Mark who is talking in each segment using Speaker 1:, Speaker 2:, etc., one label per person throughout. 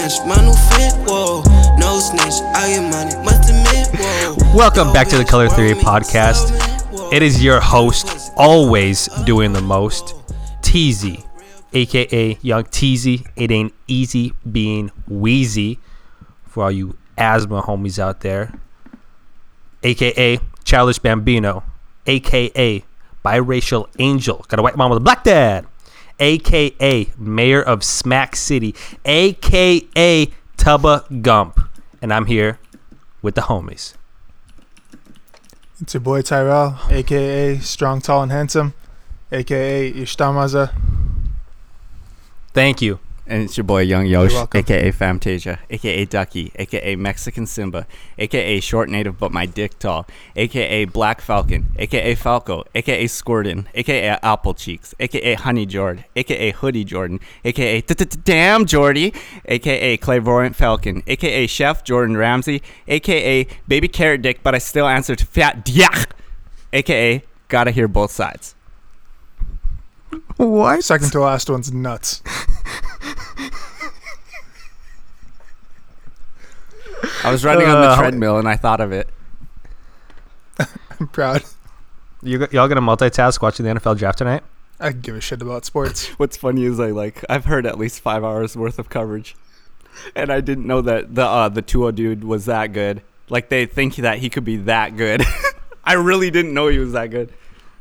Speaker 1: My new fit, whoa. No snitch, I get money, must admit, whoa.
Speaker 2: Welcome back to the Color Theory podcast. It is your host, always doing the most, Teasy, aka Young Teasy. It ain't easy being wheezy for all you asthma homies out there, aka Childish Bambino, aka Biracial Angel. Got a white mom with a black dad, aka Mayor of Smack City, aka Tubba Gump. And I'm here with the homies.
Speaker 3: It's your boy Tyrell, aka Strong, Tall, and Handsome, aka Ishtamaza.
Speaker 2: Thank you.
Speaker 4: And it's your boy Young Yosh, aka Famtasia, aka Ducky, aka Mexican Simba, aka Short Native but my dick tall, aka Black Falcon, aka Falco, aka Squirtin, aka Apple Cheeks, aka Honey Jord, aka Hoodie Jordan, aka Damn Jordy, aka Clairvoyant Falcon, aka Chef Jordan Ramsey, aka Baby Carrot Dick but I still answer to Fat Diak, aka Gotta hear both sides.
Speaker 2: What?
Speaker 3: Second to last one's nuts.
Speaker 4: I was running on
Speaker 2: Uh,
Speaker 4: the treadmill and I thought of it.
Speaker 3: I'm proud.
Speaker 2: You, y'all gonna multitask watching the NFL draft tonight?
Speaker 3: I give a shit about sports.
Speaker 4: What's funny is I like I've heard at least five hours worth of coverage, and I didn't know that the uh, the Tua dude was that good. Like they think that he could be that good. I really didn't know he was that good.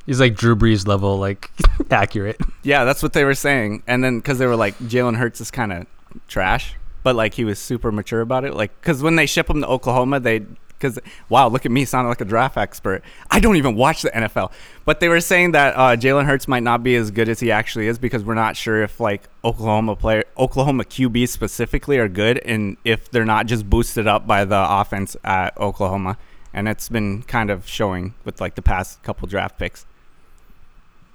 Speaker 2: He's like Drew Brees level, like accurate.
Speaker 4: Yeah, that's what they were saying. And then because they were like Jalen Hurts is kind of trash, but like he was super mature about it. Like because when they ship him to Oklahoma, they because wow, look at me sounding like a draft expert. I don't even watch the NFL, but they were saying that uh, Jalen Hurts might not be as good as he actually is because we're not sure if like Oklahoma player, Oklahoma QB specifically are good, and if they're not just boosted up by the offense at Oklahoma. And it's been kind of showing with like the past couple draft picks.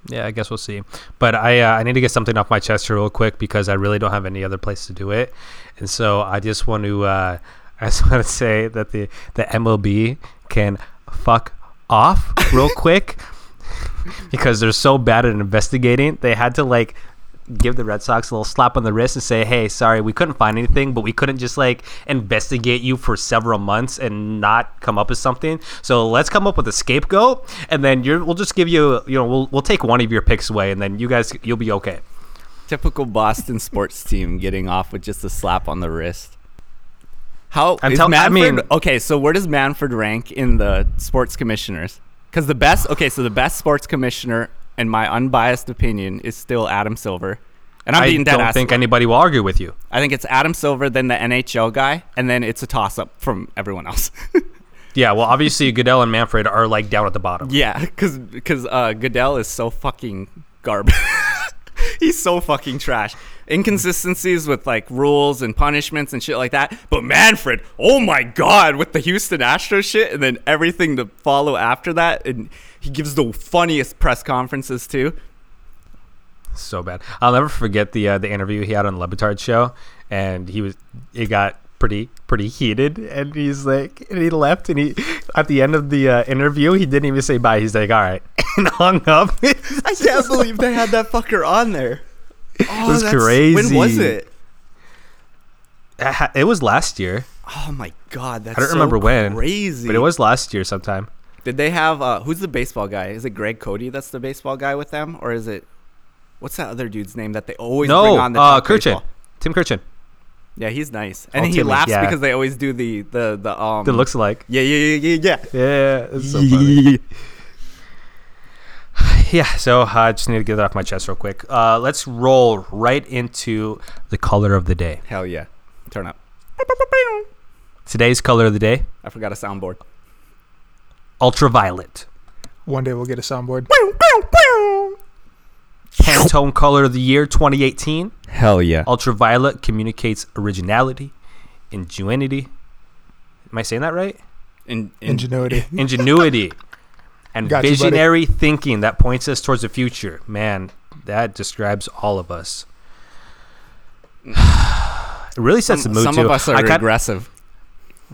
Speaker 2: Yeah, I guess we'll see. But I uh, I need to get something off my chest here real quick because I really don't have any other place to do it, and so I just want to uh, I just want to say that the the MLB can fuck off real quick because they're so bad at investigating. They had to like give the Red Sox a little slap on the wrist and say, "Hey, sorry, we couldn't find anything, but we couldn't just like investigate you for several months and not come up with something. So let's come up with a scapegoat, and then you're we'll just give you, you know, we'll we'll take one of your picks away, and then you guys you'll be okay."
Speaker 4: Typical Boston sports team getting off with just a slap on the wrist. How
Speaker 2: I'm
Speaker 4: is
Speaker 2: tell- I
Speaker 4: Manfred?
Speaker 2: mean-
Speaker 4: okay, so where does Manfred rank in the sports commissioners? Because the best, okay, so the best sports commissioner, in my unbiased opinion, is still Adam Silver. And I'm
Speaker 2: I
Speaker 4: being dead
Speaker 2: don't think anybody will argue with you.
Speaker 4: I think it's Adam Silver, then the NHL guy, and then it's a toss up from everyone else.
Speaker 2: Yeah, well, obviously Goodell and Manfred are like down at the bottom.
Speaker 4: yeah, because because uh, Goodell is so fucking garbage. He's so fucking trash. Inconsistencies with like rules and punishments and shit like that. But Manfred, oh my god, with the Houston Astros shit and then everything to follow after that, and he gives the funniest press conferences too.
Speaker 2: so bad. I'll never forget the uh, the interview he had on Le Batard's show, and he was it got pretty pretty heated, and he's like, and he left, and he at the end of the uh, interview, he didn't even say bye. He's like, all right, and hung up.
Speaker 4: I can't believe they had that fucker on there. Oh,
Speaker 2: was
Speaker 4: crazy When was it?
Speaker 2: it was last year,
Speaker 4: Oh my god, that's
Speaker 2: I don't
Speaker 4: so
Speaker 2: remember when,
Speaker 4: Crazy.
Speaker 2: but it was last year sometime.
Speaker 4: Did they have uh who's the baseball guy? Is it Greg Cody that's the baseball guy with them? Or is it what's that other dude's name that they always bring on the
Speaker 2: uh,
Speaker 4: Kurkjian.
Speaker 2: Tim Kurkjian.
Speaker 4: Yeah, he's nice. And
Speaker 2: Oh,
Speaker 4: he
Speaker 2: Timmy,
Speaker 4: laughs
Speaker 2: yeah.
Speaker 4: because they always do the the the um
Speaker 2: That looks like
Speaker 4: Yeah, yeah, yeah, yeah, yeah.
Speaker 2: yeah, it's so funny. yeah. So uh, I just need to get that off my chest real quick. Uh, let's roll right into the color of the day.
Speaker 4: Hell yeah. Turn up.
Speaker 2: Today's color of the day:
Speaker 4: I forgot a soundboard.
Speaker 2: Ultraviolet.
Speaker 3: One day we'll get a soundboard.
Speaker 2: Pantone color of the year 2018.
Speaker 4: Hell yeah.
Speaker 2: Ultraviolet communicates originality, ingenuity. Am I saying that right?
Speaker 4: In, in,
Speaker 3: Ingenuity.
Speaker 2: Ingenuity and
Speaker 3: Got you,
Speaker 2: visionary thinking that points us towards the future. Man, that describes all of us. It really sets
Speaker 4: some,
Speaker 2: the mood
Speaker 4: some
Speaker 2: too.
Speaker 4: of us are
Speaker 2: I, kind-
Speaker 4: aggressive.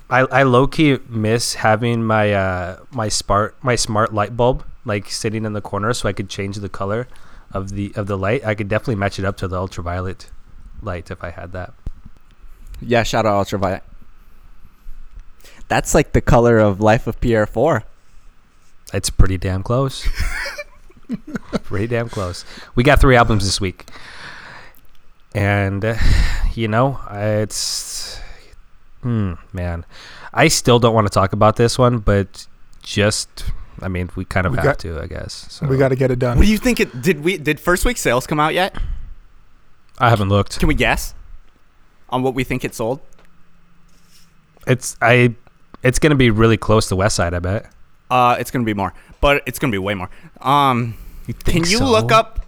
Speaker 2: I, I low key miss having my uh my smart my smart light bulb like sitting in the corner so I could change the color of the of the light. I could definitely match it up to the ultraviolet light if I had that.
Speaker 4: Yeah, shout out Ultraviolet. That's like the color of Life of Pi'erre Four.
Speaker 2: It's pretty damn close. pretty damn close. We got three albums this week, and uh, you know, it's hmm, man. I still don't want to talk about this one, but just, I mean, we kind of
Speaker 3: We
Speaker 2: have
Speaker 3: got-
Speaker 2: to, I guess. So.
Speaker 3: We got to get it done.
Speaker 4: What do you think? It did we did first week sales come out yet?
Speaker 2: I haven't looked.
Speaker 4: Can we guess on what we think it sold?
Speaker 2: It's I. It's gonna be really close to Westside, I bet.
Speaker 4: Uh, it's gonna be more, but it's gonna be way more. Um,
Speaker 2: You
Speaker 4: can you
Speaker 2: so?
Speaker 4: look up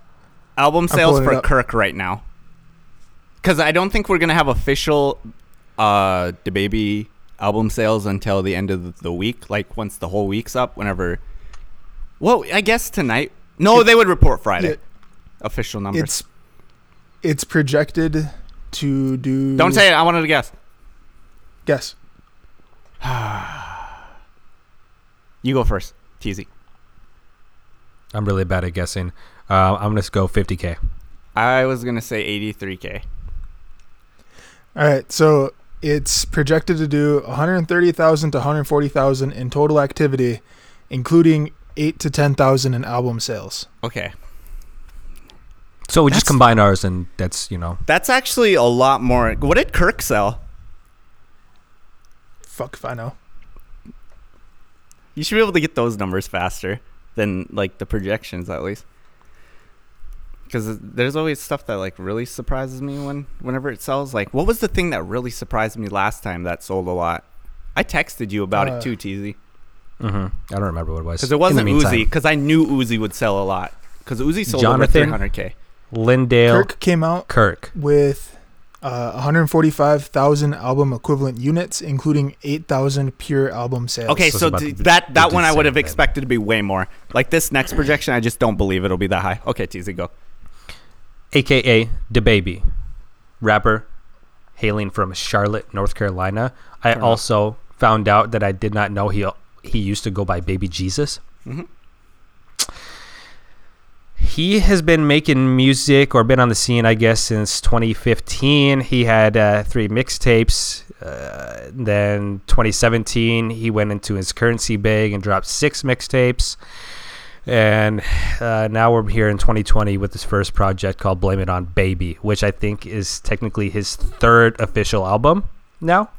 Speaker 4: album sales for. Kirk right now? Because I don't think we're gonna have official uh DaBaby album sales until the end of the week. Like once the whole week's up, whenever. Well, I guess tonight. No, they would report Friday.
Speaker 3: Yeah,
Speaker 4: Official numbers.
Speaker 3: it's it's projected to do.
Speaker 4: don't say it. I wanted to guess.
Speaker 3: Guess.
Speaker 4: You go first, TZ.
Speaker 2: I'm really bad at guessing. Uh, I'm gonna go 50k.
Speaker 4: I was gonna say 83k.
Speaker 3: All right, so it's projected to do 130,000 to 140,000 in total activity, including eight to 10,000 in album sales.
Speaker 4: Okay,
Speaker 2: So we just combine ours, and that's you know.
Speaker 4: that's actually a lot more. What did Kirk sell?
Speaker 3: Fuck if I know.
Speaker 4: You should be able to get those numbers faster than like the projections, at least. Because there's always stuff that like really surprises me when whenever it sells. Like, what was the thing that really surprised me last time that sold a lot? I texted you about
Speaker 3: Uh,
Speaker 4: it too, TZ.
Speaker 2: hmm I don't remember what it was.
Speaker 4: Because it wasn't
Speaker 2: the
Speaker 4: Uzi. Because I knew Uzi would sell a lot. Because Uzi sold
Speaker 2: Jonathan?
Speaker 4: over 300k.
Speaker 2: Lyndale
Speaker 3: Kirk came out
Speaker 2: Kirk.
Speaker 3: with uh, 145,000 album equivalent units, including 8,000 pure album sales.
Speaker 4: Okay,
Speaker 2: So
Speaker 4: so
Speaker 2: about
Speaker 4: d-
Speaker 2: the-
Speaker 4: that that one I would have expected to be way more. Like this next projection, I just don't believe it'll be that high. Okay, TZ, go.
Speaker 2: Aka DaBaby, rapper hailing from Charlotte, North Carolina. I
Speaker 4: enough.
Speaker 2: also found out that I did not know he he used to go by Baby Jesus.
Speaker 4: Mhm.
Speaker 2: He has been making music or been on the scene, I guess, since 2015. He had uh, three mixtapes. Uh, then 2017, he went into his currency bag and dropped six mixtapes. And uh, now we're here in 2020 with his first project called Blame It On Baby, which I think is technically his third official album now.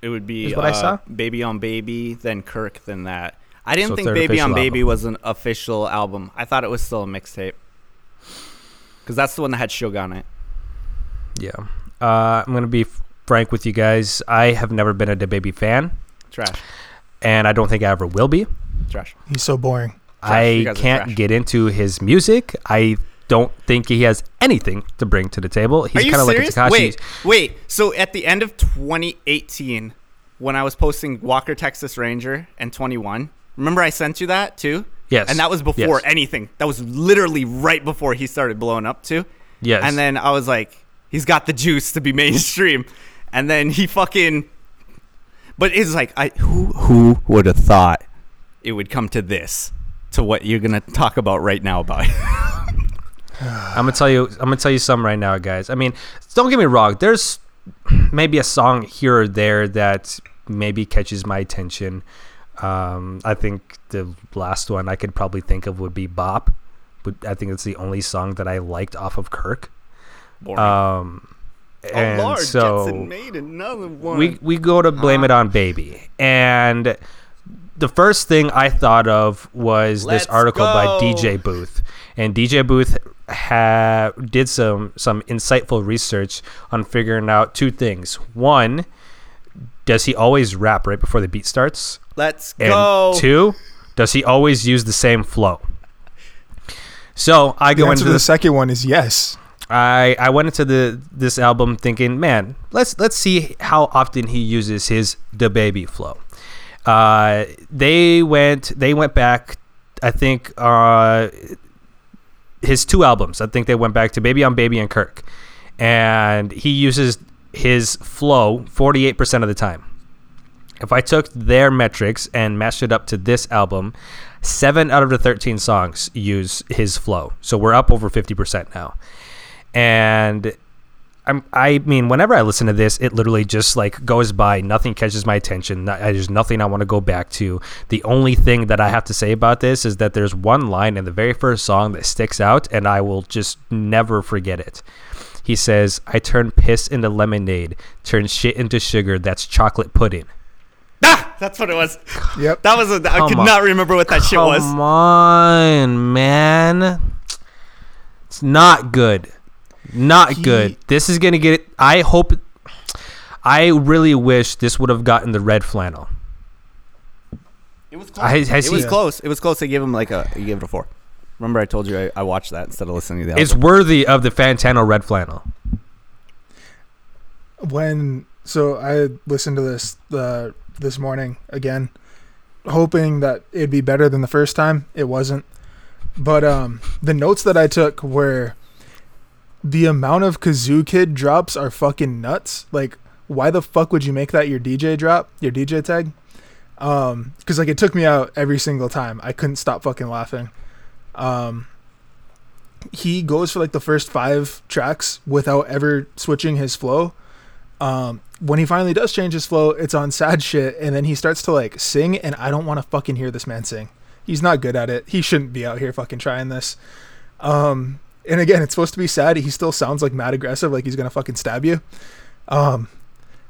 Speaker 4: It would be
Speaker 2: Is what I
Speaker 4: uh,
Speaker 2: saw?
Speaker 4: Baby on Baby, then Kirk, then that. I didn't
Speaker 2: So
Speaker 4: think Baby on Baby
Speaker 2: album.
Speaker 4: was an official album. I thought it was still a mixtape. Because that's the one that had Suge on it.
Speaker 2: Yeah. Uh, I'm going to be frank with you guys. I have never been a DaBaby fan,
Speaker 4: Trash.
Speaker 2: and I don't think I ever will be.
Speaker 4: Trash.
Speaker 3: He's so boring.
Speaker 2: I
Speaker 4: You guys are
Speaker 2: can't get into his music. I don't think he has anything to bring to the table. He's kind of like? Tekashi.
Speaker 4: Wait, wait. So at the end of 2018, when I was posting Walker Texas Ranger and 21, remember I sent you that too?
Speaker 2: Yes.
Speaker 4: And that was before
Speaker 2: Yes.
Speaker 4: anything. That was literally right before he started blowing up too.
Speaker 2: Yes.
Speaker 4: And then I was like, he's got the juice to be mainstream. And then he fucking. But it's like, I who who would have thought it would come to this, to what you're gonna talk about right now about.
Speaker 2: I'm gonna tell you. I'm gonna tell you something right now, guys. I mean, don't get me wrong. There's maybe a song here or there that maybe catches my attention. Um, I think the last one I could probably think of would be "Bop." But I think it's the only song that I liked off of Kirk.
Speaker 4: Boring.
Speaker 2: Um, and
Speaker 4: oh Lord,
Speaker 2: so
Speaker 4: Jetsonmade another one.
Speaker 2: we we go to blame it on baby and the first thing i thought of was
Speaker 4: Let's
Speaker 2: this article by dj booth and dj booth ha- did some some insightful research on figuring out two things one does he always rap right before the beat starts
Speaker 4: Let's
Speaker 2: and
Speaker 4: go.
Speaker 2: two does he always use the same flow so i
Speaker 3: The
Speaker 2: go into
Speaker 3: to the
Speaker 2: the
Speaker 3: second one is yes.
Speaker 2: I I went into the this album thinking, man, let's let's see how often he uses his DaBaby flow. Uh, they went they went back, I think uh, his two albums. I think they went back to Baby on Baby and Kirk, and he uses his flow forty eight percent of the time. If I took their metrics and matched it up to this album, seven out of the 13 songs use his flow. So we're up over 50% now. And I'm, I mean, whenever I listen to this, it literally just like goes by. Nothing catches my attention. No- There's nothing I want to go back to. The only thing that I have to say about this is that there's one line in the very first song that sticks out, and I will just never forget it. He says, "I turn piss into lemonade, turn shit into sugar. That's chocolate pudding."
Speaker 4: Ah, that's what it was.
Speaker 3: Yep.
Speaker 4: That was. A, I
Speaker 2: Come
Speaker 4: could
Speaker 2: on.
Speaker 4: not remember what that shit was.
Speaker 2: Come on, man. It's not good. Not
Speaker 3: He-
Speaker 2: good. This is gonna get. I hope. I really wish this would have gotten the red flannel.
Speaker 4: It was close.
Speaker 2: I- has
Speaker 4: it was
Speaker 2: he-
Speaker 4: close. It was close. I gave him like a. You gave it a four. Remember, I told you I, I watched that instead of listening to the
Speaker 2: It's worthy of the Fantano red flannel.
Speaker 3: when so I listened to this uh, this morning again, hoping that it'd be better than the first time. It wasn't, but um, the notes that I took were the amount of Kazoo Kid drops are fucking nuts. Like, why the fuck would you make that your DJ drop, your DJ tag? Um, because like it took me out every single time. I couldn't stop fucking laughing. Um, he goes for like the first five tracks without ever switching his flow um when he finally does change his flow it's on sad shit and then he starts to like sing and i don't want to fucking hear this man sing he's not good at it he shouldn't be out here fucking trying this um and again it's supposed to be sad. He still sounds like mad aggressive like he's gonna fucking stab you. Um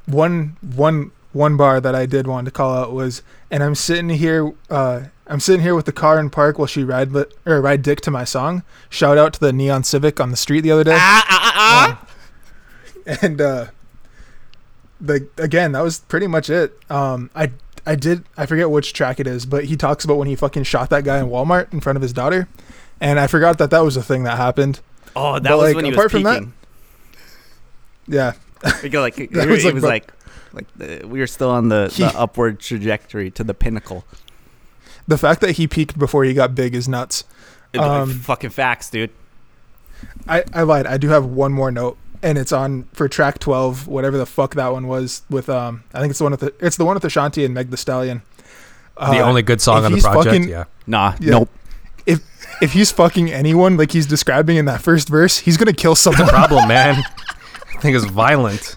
Speaker 3: one one one bar that i did want to call out was and i'm sitting here uh i'm sitting here with the car in park while she ride li- or ride dick to my song. Shout out to the neon civic on the street the other day.
Speaker 4: Ah, ah, ah, ah.
Speaker 3: and uh the again that was pretty much it. Um i i did i forget which track it is but he talks about when he fucking shot that guy in walmart in front of his daughter and i forgot that that was a thing that happened
Speaker 4: Oh, that
Speaker 3: But,
Speaker 4: was
Speaker 3: like,
Speaker 4: when he was
Speaker 3: apart from that-
Speaker 4: peaking.
Speaker 3: yeah
Speaker 4: Because like it,
Speaker 3: That
Speaker 4: it
Speaker 3: was,
Speaker 4: was
Speaker 3: like,
Speaker 4: like the, we were still on the,
Speaker 3: He-
Speaker 4: the upward trajectory to the pinnacle.
Speaker 3: the fact that he peaked before he got big is nuts
Speaker 4: It-
Speaker 3: Um,
Speaker 4: fucking facts, dude.
Speaker 3: i i lied i do have one more note and it's on for track 12 whatever the fuck that one was with um i think it's the one with the it's the one with Ashanti and meg the stallion
Speaker 2: The
Speaker 3: Uh,
Speaker 2: only good song on the project.
Speaker 3: fucking-
Speaker 2: yeah.
Speaker 4: Nah,
Speaker 3: yeah.
Speaker 4: nope.
Speaker 3: If he's fucking anyone like he's describing in that first verse he's gonna kill someone
Speaker 2: Problem, man. I think it's violent.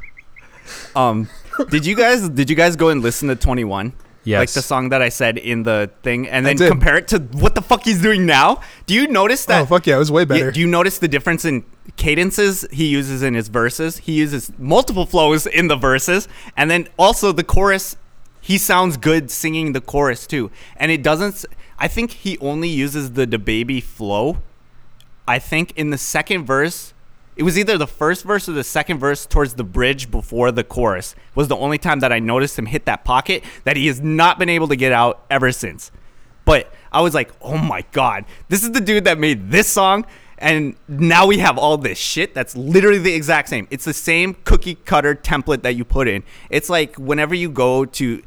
Speaker 4: Um, did you guys did you guys go and listen to Twenty One?
Speaker 2: Yes.
Speaker 4: Like the song that I said in the thing, and then
Speaker 3: did.
Speaker 4: compare it to what the fuck he's doing now. Do you notice that?
Speaker 3: oh fuck yeah it was way
Speaker 4: Yeah,
Speaker 3: better
Speaker 4: do you notice the difference in cadences he uses in his verses? He uses multiple flows in the verses, and then also the chorus. He sounds good singing the chorus too, and it doesn't. I think he only uses the DaBaby flow. I think in the second verse, it was either the first verse or the second verse towards the bridge before the chorus was the only time that I noticed him hit that pocket that he has not been able to get out ever since. But I was like, oh my god, this is the dude that made this song. And now we have all this shit that's literally the exact same. It's the same cookie cutter template that you put in. It's like whenever you go to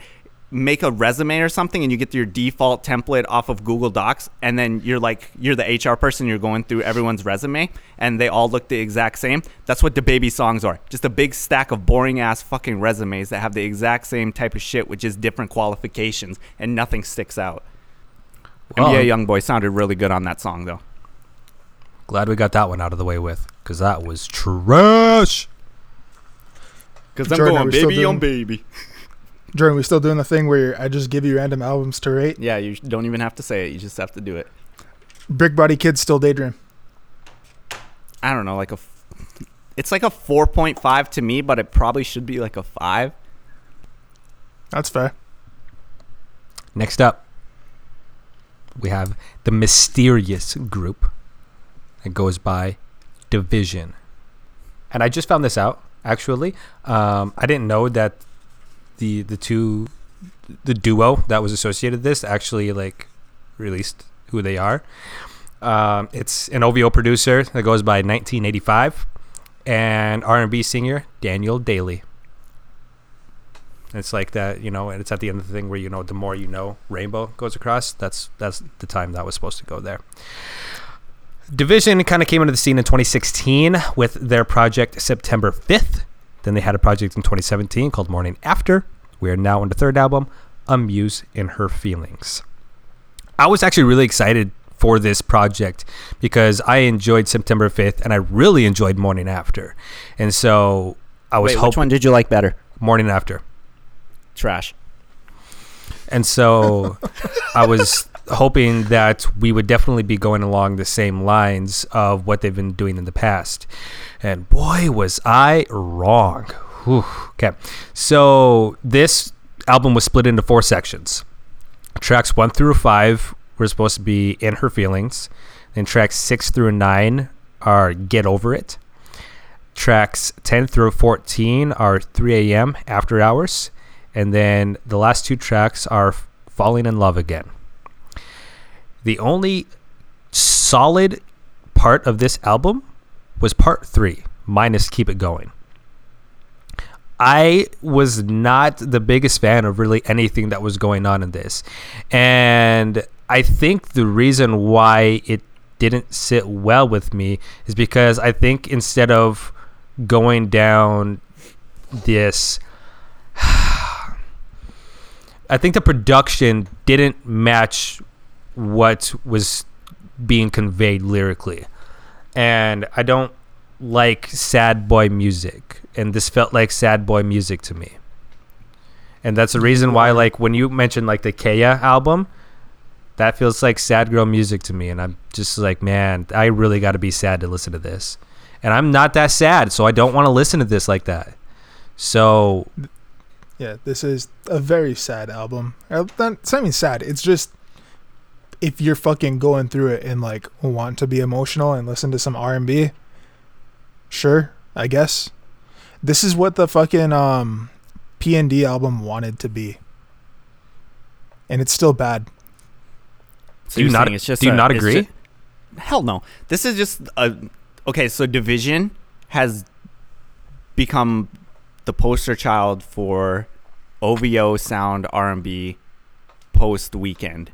Speaker 4: make a resume or something and you get your default template off of Google Docs and then you're like you're the HR person you're going through everyone's resume and they all look the exact same. That's what DaBaby songs are. Just a big stack of boring ass fucking resumes that have the exact same type of shit which is different qualifications and nothing sticks out.
Speaker 2: Well,
Speaker 4: NBA um, Youngboy sounded really good on that song though.
Speaker 2: Glad we got that one out of the way with, because that was trash.
Speaker 4: because
Speaker 3: I'm going are we still baby on
Speaker 4: baby
Speaker 3: Jordan, we still doing the thing where I just give you random albums to rate?
Speaker 4: yeah you don't even have to say it you just have to do it
Speaker 3: Brick Body Kids still daydream.
Speaker 4: I don't know like a f- it's like a 4.5 to me but it probably should be like a 5
Speaker 3: That's fair.
Speaker 2: Next up, we have the mysterious group that goes by DVSN. And I just found this out actually. Um, I didn't know that the the two the duo that was associated with this actually like released who they are. Um, it's an OVO producer that goes by 1985 and R&B singer Daniel Daley. It's like that, you know, and it's at the end of the thing where you know the more you know, rainbow goes across. That's that's the time that was supposed to go there. DVSN kind of came into the scene in 2016 with their project September 5th. Then they had a project in 2017 called Morning After. We are now on the third album, A Muse in Her Feelings. I was actually really excited for this project because I enjoyed September 5th and I really enjoyed Morning After. And so I was
Speaker 4: Wait, which
Speaker 2: hoping
Speaker 4: one did you like better?
Speaker 2: Morning After.
Speaker 4: Trash.
Speaker 2: And so I was hoping that we would definitely be going along the same lines of what they've been doing in the past. And boy, was I wrong. Whew. Okay. So this album was split into four sections. Tracks one through five were supposed to be In Her Feelings. Then tracks six through nine are Get Over It. Tracks 10 through 14 are 3 a.m. After Hours. And then the last two tracks are Falling in Love Again. The only solid part of this album was part three, minus Keep It Going. I was not the biggest fan of really anything that was going on in this. And I think the reason why it didn't sit well with me is because I think instead of going down this I think the production didn't match what was being conveyed lyrically. And I don't like sad boy music. And this felt like sad boy music to me. And that's the reason why, like, when you mentioned, like, the Kaya album, that feels like sad girl music to me. And I'm just like, man, I really got to be sad to listen to this. And I'm not that sad, so I don't want to listen to this like that. So
Speaker 3: Yeah, this is a very sad album. Uh, not- It's not even sad. It's just if you're fucking going through it and like want to be emotional and listen to some R and B, sure, I guess. This is what the fucking um PND album wanted to be, and it's still bad.
Speaker 4: So
Speaker 2: Do you
Speaker 4: you're
Speaker 2: not-
Speaker 4: it's just
Speaker 2: do you
Speaker 4: a-
Speaker 2: not agree?
Speaker 4: ju- hell no. This is just a okay. So DVSN has become the poster child for OVO sound R&B post Weeknd,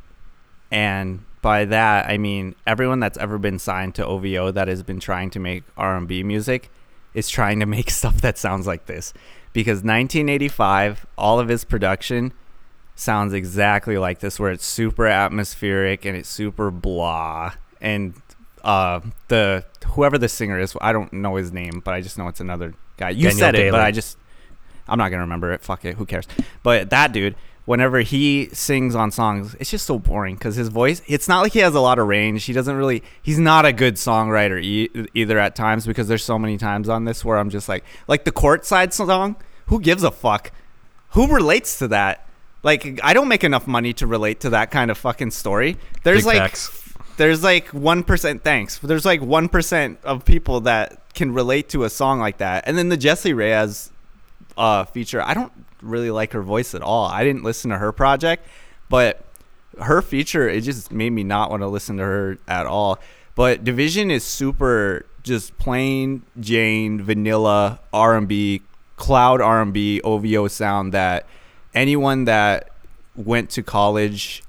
Speaker 4: and by that I mean everyone that's ever been signed to OVO that has been trying to make R&B music is trying to make stuff that sounds like this. Because 1985 all of his production sounds exactly like this where it's super atmospheric and it's super blah. And uh the whoever the singer is i don't know his name but i just know it's another guy. You
Speaker 2: Daniel
Speaker 4: said it but i just i'm not gonna remember it. Fuck it. Who cares? But that dude whenever he sings on songs it's just so boring because his voice it's not like he has a lot of range he doesn't really he's not a good songwriter e- either at times because there's so many times on this where i'm just like like the courtside song who gives a fuck who relates to that like I don't make enough money to relate to that kind of fucking story. There's
Speaker 2: Big
Speaker 4: like
Speaker 2: facts.
Speaker 4: there's like 1% thanks. There's like 1% of people that can relate to a song like that. And then the Jessie Reyez uh feature, I don't really like her voice at all. I didn't listen to her project, but her feature it just made me not want to listen to her at all. But DVSN is super just plain Jane vanilla R&B, cloud R&B OVO sound that anyone that went to college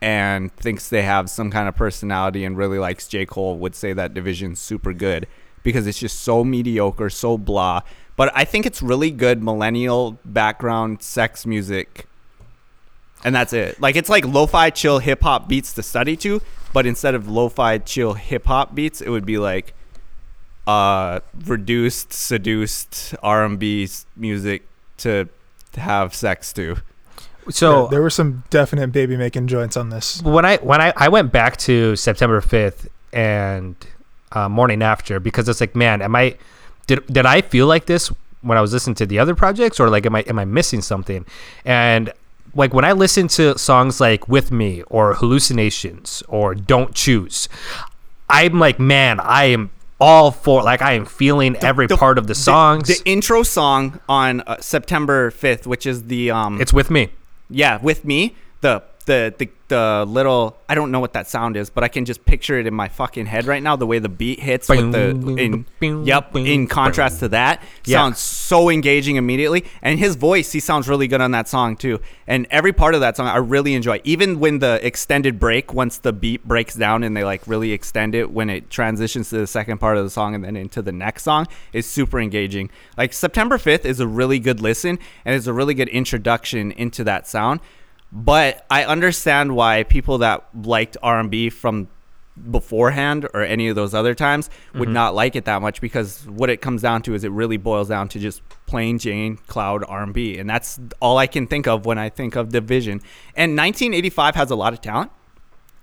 Speaker 4: and thinks they have some kind of personality and really likes J. Cole would say that DVSN's super good because it's just so mediocre, so blah. But I think it's really good millennial background sex music. And that's it. Like it's like lo-fi chill hip hop beats to study to, but instead of lo-fi chill hip hop beats, it would be like uh reduced, seduced R&B music to to have sex to.
Speaker 2: so
Speaker 3: Yeah, there were some definite baby making joints on this.
Speaker 2: when I when I, I went back to September fifth and uh, morning after because it's like man am I did did I feel like this when I was listening to the other projects or like am I am I missing something? And like when I listen to songs like with me or hallucinations or don't choose I'm like man I am all for like I am feeling every
Speaker 4: The-
Speaker 2: part of the songs.
Speaker 4: The, intro song on uh, September 5th, which is the um
Speaker 2: it's with me.
Speaker 4: Yeah, with me, the the the the little I don't know what that sound is, but I can just picture it in my fucking head right now the way the beat hits with the in yep, in contrast to that
Speaker 2: Yeah.
Speaker 4: sounds so engaging immediately and his voice he sounds really good on that song too. And every part of that song I really enjoy. Even when the extended break once the beat breaks down and they like really extend it when it transitions to the second part of the song and then into the next song is super engaging. Like September 5th is a really good listen and it's a really good introduction into that sound but I understand why people that liked R&B from beforehand or any of those other times would
Speaker 2: Mhm.
Speaker 4: not like it that much because what it comes down to is it really boils down to just plain Jane cloud R&B and that's all I can think of when I think of DVSN. And 1985 has a lot of talent.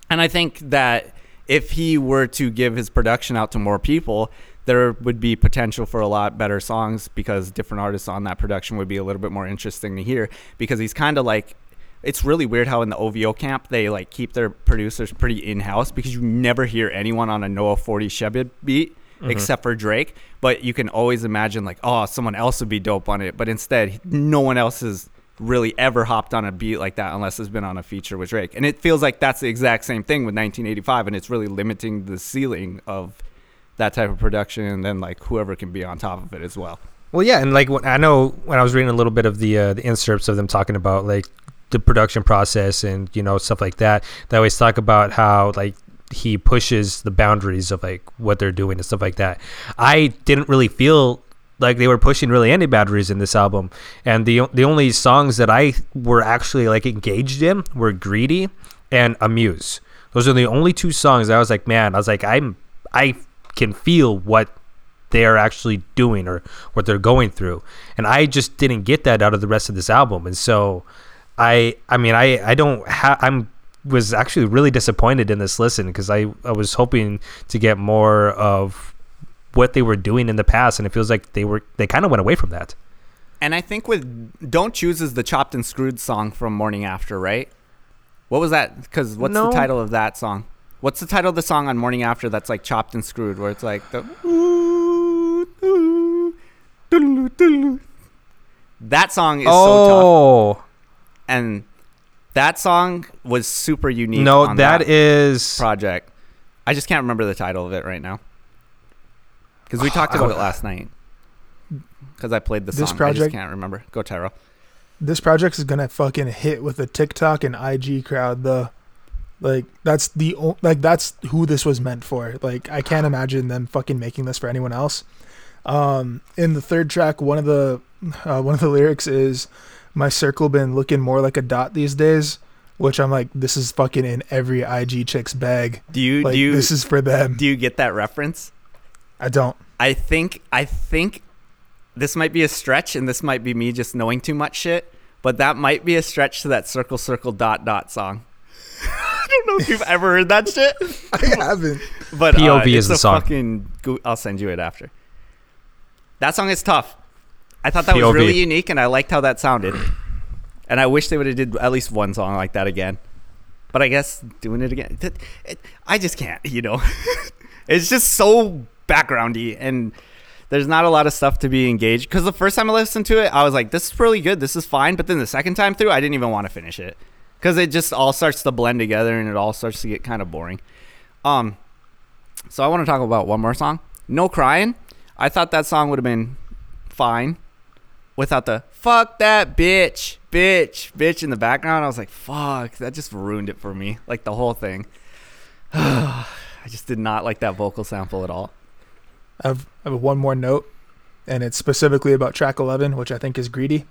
Speaker 4: And I think that if he were to give his production out to more people, there would be potential for a lot better songs because different artists on that production would be a little bit more interesting to hear because he's kind of like it's really weird how in the OVO camp they like keep their producers pretty in-house because you never hear anyone on a Noah 40 Shebib beat except for Drake, but you can always imagine like oh someone else would be dope on it, but instead no one else has really ever hopped on a beat like that unless it's been on a feature with Drake. And it feels like that's the exact same thing with 1985 and it's really limiting the ceiling of that type of production and then like whoever can be on top of it as well.
Speaker 2: Well, yeah, and like when, I know when I was reading a little bit of the uh, the inserts of them talking about like the production process and you know stuff like that, they always talk about how like he pushes the boundaries of like what they're doing and stuff like that. I didn't really feel like they were pushing really any boundaries in this album, and the the only songs that I were actually like engaged in were "Greedy" and "A Muse." Those are the only two songs I was like, man, I was like, I'm I can feel what they're actually doing or what they're going through and i just didn't get that out of the rest of this album and so i i mean i i don't have i'm was actually really disappointed in this listen because i i was hoping to get more of what they were doing in the past and it feels like they were they kind of went away from that
Speaker 4: And I think with Don't Choose is the Chopped and Screwed song from Morning After, right? What was that? Because what's
Speaker 2: No.
Speaker 4: the title of that song? What's the title of the song on Morning After that's like chopped and screwed, where it's like the. That song is so tough.
Speaker 2: Oh.
Speaker 4: Oh And that song was super unique.
Speaker 2: no
Speaker 4: on
Speaker 2: that is
Speaker 4: project. I just can't remember the title of it right now. Because we talked about it last night. Because I played the song.
Speaker 3: This
Speaker 4: I just
Speaker 3: project-
Speaker 4: can't remember. Go, Tyro.
Speaker 3: This project is gonna fucking hit with the TikTok and IG crowd. The like that's the like that's who this was meant for. Like I can't imagine them fucking making this for anyone else. Um, in the third track, one of the uh, one of the lyrics is, "My circle been looking more like a dot these days," which I'm like, this is fucking in every IG chick's bag.
Speaker 4: Do you
Speaker 3: Like
Speaker 4: do you
Speaker 3: this is for them.
Speaker 4: do you get that reference?
Speaker 3: I don't.
Speaker 4: I think I think this might be a stretch, and this might be me just knowing too much shit. But that might be a stretch to that circle circle dot dot song. I don't know if you've ever heard that shit.
Speaker 3: I haven't.
Speaker 4: But
Speaker 2: POV
Speaker 4: uh,
Speaker 2: is
Speaker 4: it's
Speaker 2: the
Speaker 4: a
Speaker 2: song.
Speaker 4: Fucking go- I'll send you it after. That song is tough. I thought that was really unique, and I liked how that sounded. And I wish they would have did at least one song like that again. But I guess doing it again, it, it, I just can't. You know, it's just so backgroundy, and there's not a lot of stuff to be engaged. Because the first time I listened to it, I was like, "This is really good. This is fine." But then the second time through, I didn't even want to finish it because it just all starts to blend together, and it all starts to get kind of boring. Um, so I want to talk about one more song. No crying. I thought that song would have been fine without the fuck that bitch, bitch, bitch in the background. I was like, fuck, that just ruined it for me. Like the whole thing. I just did not like that vocal sample at all.
Speaker 3: I have, I have one more note, and it's specifically about track 11, which I think is greedy,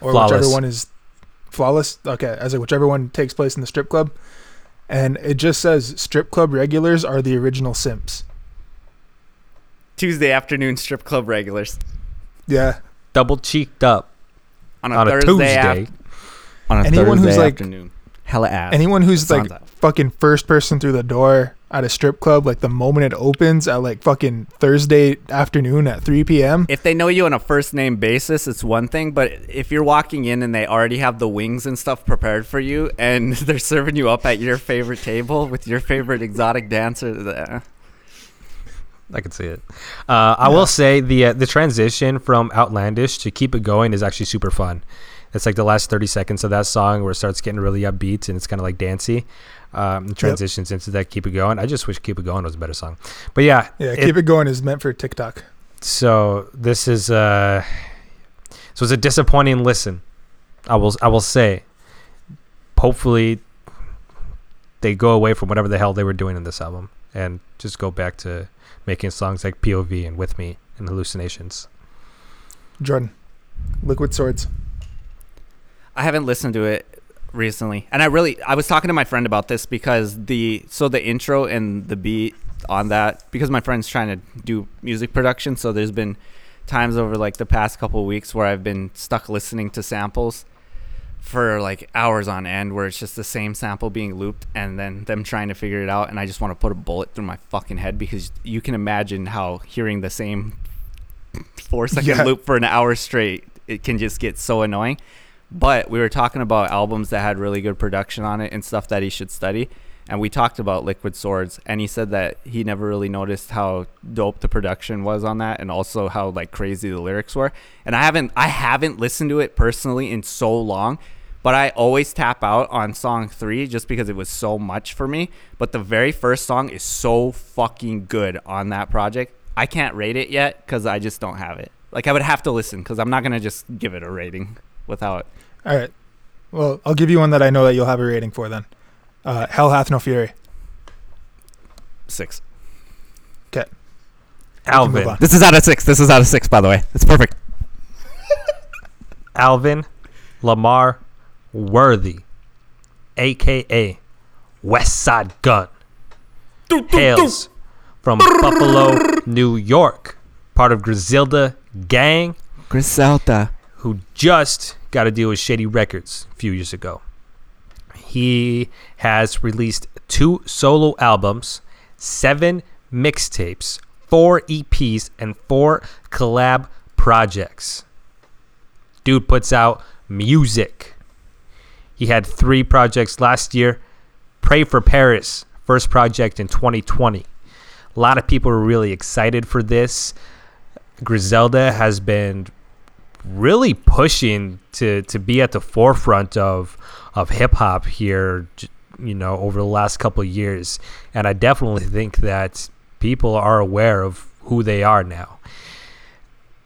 Speaker 3: or
Speaker 2: Flawless.
Speaker 3: whichever one is flawless. Okay, as in whichever one takes place in the strip club, and it just says strip club regulars are the original simps.
Speaker 4: Tuesday afternoon strip club regulars
Speaker 3: Yeah,
Speaker 2: double cheeked up
Speaker 4: on a
Speaker 2: on a
Speaker 4: Thursday
Speaker 2: Tuesday.
Speaker 4: af- on a
Speaker 3: Anyone who's
Speaker 4: Thursday
Speaker 3: like-
Speaker 4: afternoon. Hella ass.
Speaker 3: anyone who's
Speaker 4: That
Speaker 3: like
Speaker 4: sounds-
Speaker 3: fucking first person through the door at a strip club, like the moment it opens at like fucking Thursday afternoon at 3 p.m.
Speaker 4: if they know you on a first name basis, it's one thing. But if you're walking in and they already have the wings and stuff prepared for you, and they're serving you up at your favorite table with your favorite exotic dancer, uh,
Speaker 2: I can see it. Uh, I will say the uh, the transition from Outlandish to Keep It Going is actually super fun. It's like the last thirty seconds of that song where it starts getting really upbeat and it's kind of like dancey. Um, it transitions into that Keep It Going. I just wish Keep It Going was a better song. But yeah,
Speaker 3: Yeah,
Speaker 2: it-
Speaker 3: keep it going is meant for TikTok.
Speaker 2: so this is uh, so it's a disappointing listen. I will I will say. Hopefully, they go away from whatever the hell they were doing in this album and just go back to making songs like POV and With Me and Hallucinations.
Speaker 3: Jordan, Liquid Swords.
Speaker 4: I haven't listened to it recently, and I really I was talking to my friend about this because the so the intro and the beat on that because my friend's trying to do music production, so there's been times over like the past couple of weeks where I've been stuck listening to samples for like hours on end where it's just the same sample being looped and then them trying to figure it out and I just want to put a bullet through my fucking head because you can imagine how hearing the same four second
Speaker 3: Yeah.
Speaker 4: loop for an hour straight it can just get so annoying. But we were talking about albums that had really good production on it and stuff that he should study. And we talked about Liquid Swords, and he said that he never really noticed how dope the production was on that, and also how like crazy the lyrics were. And I haven't, I haven't listened to it personally in so long, but I always tap out on song three just because it was so much for me. But the very first song is so fucking good on that project. I can't rate it yet because I just don't have it. Like I would have to listen because I'm not gonna just give it a rating without.
Speaker 3: All right. Well, I'll give you one that I know that you'll have a rating for then. Uh, Hell hath no fury.
Speaker 4: Six.
Speaker 3: move
Speaker 2: Alvin.
Speaker 4: This is out of six. This is out of six, by the way. It's perfect.
Speaker 2: Alvin Lamar Worthy, aka West Side Gun, hails from Buffalo, New York, part of Griselda Gang,
Speaker 4: Griselda.
Speaker 2: who just got a deal with Shady Records a few years ago. He has released two solo albums, seven mixtapes, four EPs, and four collab projects. Dude puts out music. He had three projects last year. Pray for Paris, first project in 2020. A lot of people are really excited for this. Griselda has been really pushing to to be at the forefront of of hip hop here you know over the last couple of years. And I definitely think that people are aware of who they are now.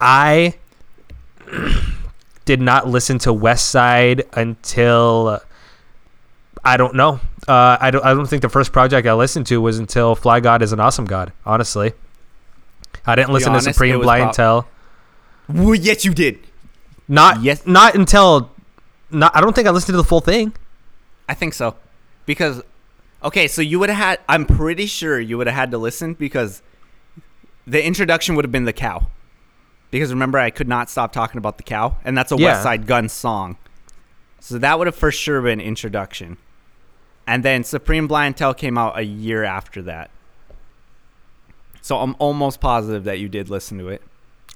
Speaker 2: I did not listen to Westside until I don't know. Uh, I don't I don't think the first project I listened to was until Fly God is an awesome God honestly. I didn't listen
Speaker 4: honest,
Speaker 2: to Supreme
Speaker 4: Blind
Speaker 2: Blientele
Speaker 4: Well, yes, you did.
Speaker 2: Not
Speaker 4: Yes.
Speaker 2: not until not I don't think I listened to the full thing.
Speaker 4: I think so. Because, okay, so you would have had, I'm pretty sure you would have had to listen because the introduction would have been the cow. Because remember, I could not stop talking about the cow, and that's a
Speaker 2: Yeah.
Speaker 4: Westside Gunn song. So that would have for sure been introduction. And then Supreme Blientele came out a year after that. So I'm almost positive that you did listen to it.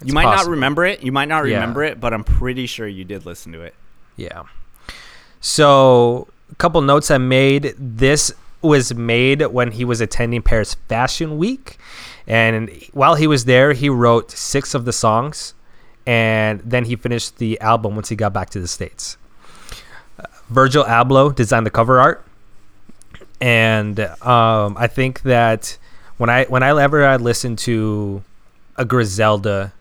Speaker 2: It's
Speaker 4: you might
Speaker 2: possible.
Speaker 4: not remember it. You might not
Speaker 2: Yeah.
Speaker 4: remember it, but I'm pretty sure you did listen to it.
Speaker 2: Yeah. So a couple notes I made. This was made when he was attending Paris Fashion Week, and while he was there, he wrote six of the songs, and then he finished the album once he got back to the states. Uh, Virgil Abloh designed the cover art, and um, I think that when I when I ever I listen to a Griselda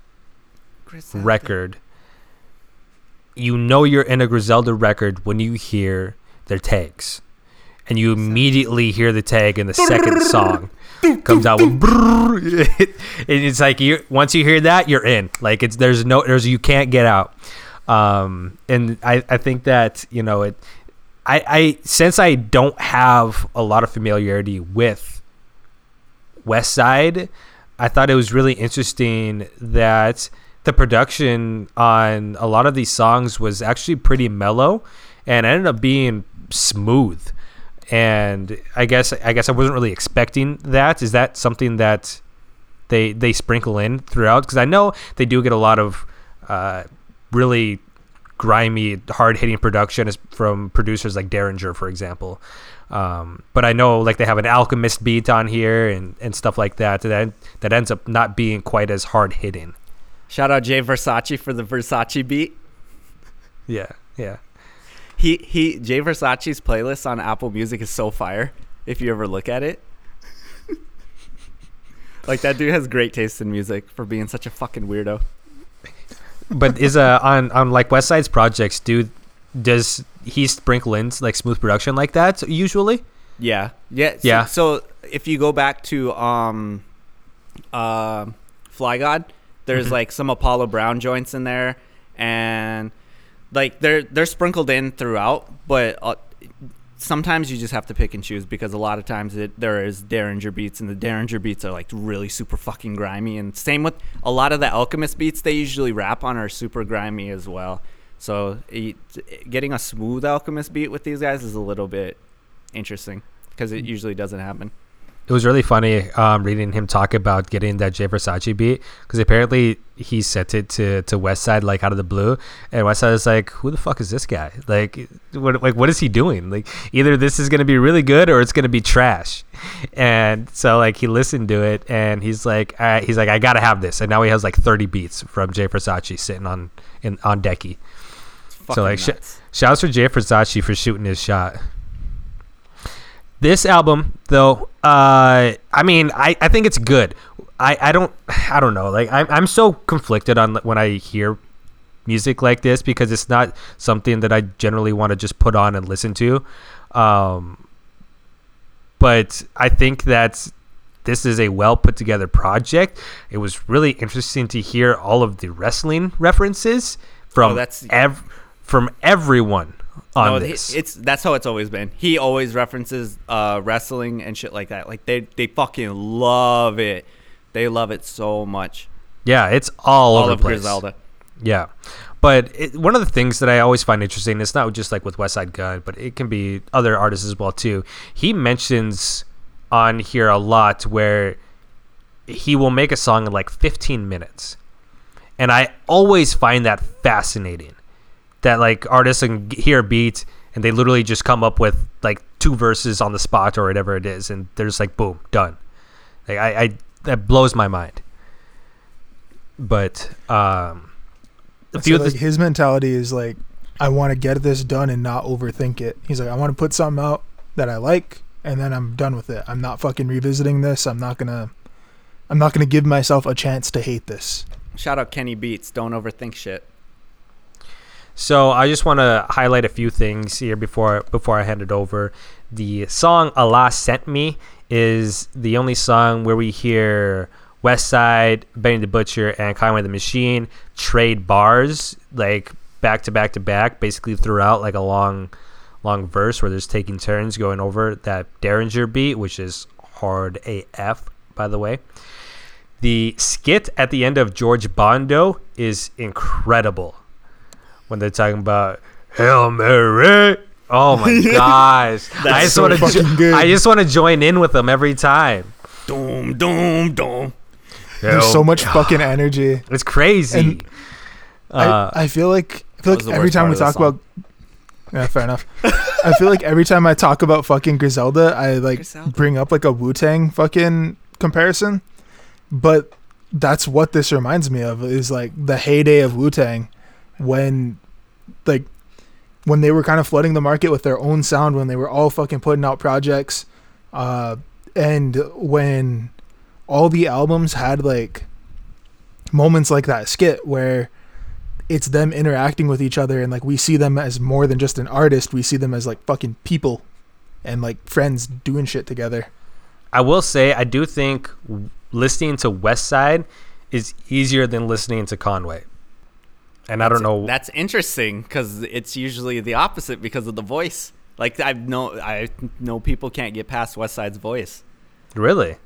Speaker 2: record, you know you're in a Griselda record when you hear their tags. And you immediately hear the tag in the second song. Comes out with and it's like you once you hear that you're in. Like it's there's no there's you can't get out. Um and i i think that you know it i i since i don't have a lot of familiarity with Westside i thought it was really interesting that the production on a lot of these songs was actually pretty mellow and ended up being smooth. And i guess i guess i wasn't really expecting that. Is that something that they they sprinkle in throughout? Because i know they do get a lot of uh, really grimy hard hitting production from producers like Daringer for example. Um, but i know like they have an alchemist beat on here and, and stuff like that that that ends up not being quite as hard hitting
Speaker 4: Shout out Jay Versace for the Versace beat.
Speaker 2: yeah yeah
Speaker 4: He he Jay Versace's playlist on Apple Music is so fire. If you ever look at it, like that dude has great taste in music for being such a fucking weirdo.
Speaker 2: but is uh on on like Westside's projects, dude? Does he sprinkle in like smooth production like that usually?
Speaker 4: Yeah, yeah, so,
Speaker 2: Yeah.
Speaker 4: So if you go back to um, uh, Fly God, there's
Speaker 2: Mhm.
Speaker 4: like some Apollo Brown joints in there, and like they're they're sprinkled in throughout, but uh, sometimes you just have to pick and choose because a lot of times it, there is Daringer beats, and the Daringer beats are like really super fucking grimy. And same with a lot of the Alchemist beats they usually rap on are super grimy as well. So it, getting a smooth Alchemist beat with these guys is a little bit interesting because it usually doesn't happen.
Speaker 2: It was really funny um, reading him talk about getting that Jay Versace beat because apparently he sent it to to Westside like out of the blue, and Westside is like, "Who the fuck is this guy? Like, what like what is he doing? Like, either this is gonna be really good or it's gonna be trash." And so like he listened to it and he's like, uh, he's like, "I gotta have this," and now he has like thirty beats from Jay Versace sitting on in on Decky. So like, sh- shouts for Jay Versace for shooting his shot. This album, though, uh, I mean, I, I think it's good. I, I don't I don't know. Like I'm I'm so conflicted on when I hear music like this because it's not something that I generally want to just put on and listen to. Um, but I think that this is a well put together project. It was really interesting to hear all of the wrestling references from
Speaker 4: Oh,
Speaker 2: ev- from everyone on
Speaker 4: No,
Speaker 2: this.
Speaker 4: it's that's how it's always been. He always references uh, wrestling and shit like that. Like they they fucking love it. They love it so much.
Speaker 2: yeah, it's all,
Speaker 4: All
Speaker 2: over
Speaker 4: of
Speaker 2: the place.
Speaker 4: Griselda.
Speaker 2: Yeah, but it, one of the things that I always find interesting, it's not just like with Westside Gunn, but it can be other artists as well too. He mentions on here a lot where he will make a song in like 15 minutes, and I always find that fascinating. That like artists can hear a beat and they literally just come up with like two verses on the spot or whatever it is, and they're just like boom, done. Like I, I that blows my mind. But um, a
Speaker 3: So,
Speaker 2: few of
Speaker 3: like,
Speaker 2: the,
Speaker 3: his mentality is like, I want to get this done and not overthink it. He's like, I want to put something out that I like, and then I'm done with it. I'm not fucking revisiting this. I'm not gonna, I'm not gonna give myself a chance to hate this.
Speaker 4: Shout out Kenny Beats. Don't overthink shit.
Speaker 2: So I just want to highlight a few things here before before I hand it over. The song "Allah Sent Me" is the only song where we hear Westside, Benny the Butcher, and Conway the Machine trade bars like back to back to back, basically throughout like a long, long verse where there's taking turns going over that Daringer beat, which is hard AF, by the way. The skit at the end of George Bondo is incredible when they're talking about Hail Mary. Oh my gosh! I just
Speaker 3: so
Speaker 2: want to.
Speaker 3: fucking good.
Speaker 2: I just want to join in with them every time.
Speaker 4: Doom, doom, doom.
Speaker 3: There's so much fucking energy.
Speaker 2: It's crazy.
Speaker 3: And
Speaker 2: uh,
Speaker 3: I, I feel like I feel like every time we talk about yeah, fair enough. I feel like every time I talk about fucking Griselda, I like
Speaker 4: Griselda.
Speaker 3: bring up like a Wu Tang fucking comparison, but that's what this reminds me of is like the heyday of Wu Tang when like when they were kind of flooding the market with their own sound when they were all fucking putting out projects uh and when all the albums had like moments like that skit where it's them interacting with each other and like we see them as more than just an artist we see them as like fucking people and like friends doing shit together
Speaker 2: I will say I do think listening to Westside is easier than listening to Conway. And I don't know.
Speaker 4: That's interesting because it's usually the opposite because of the voice. Like I know, I know people can't get past Westside's voice.
Speaker 2: really.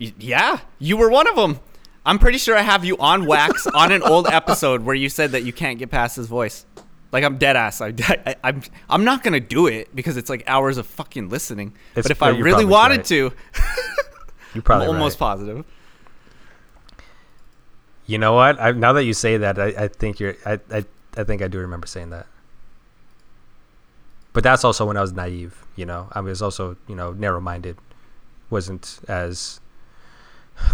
Speaker 4: Y- Yeah, you were one of them. I'm pretty sure I have you on wax on an old episode where you said that you can't get past his voice. Like I'm dead ass. I, I, I'm I'm not gonna do it because it's like hours of fucking listening.
Speaker 2: It's
Speaker 4: but if I really wanted
Speaker 2: right.
Speaker 4: to, I'm
Speaker 2: probably
Speaker 4: almost
Speaker 2: right.
Speaker 4: positive.
Speaker 2: You know what? I, now that you say that, I, I think you're. I, I I think I do remember saying that. But that's also when I was naive. You know, I was also you know narrow-minded, wasn't as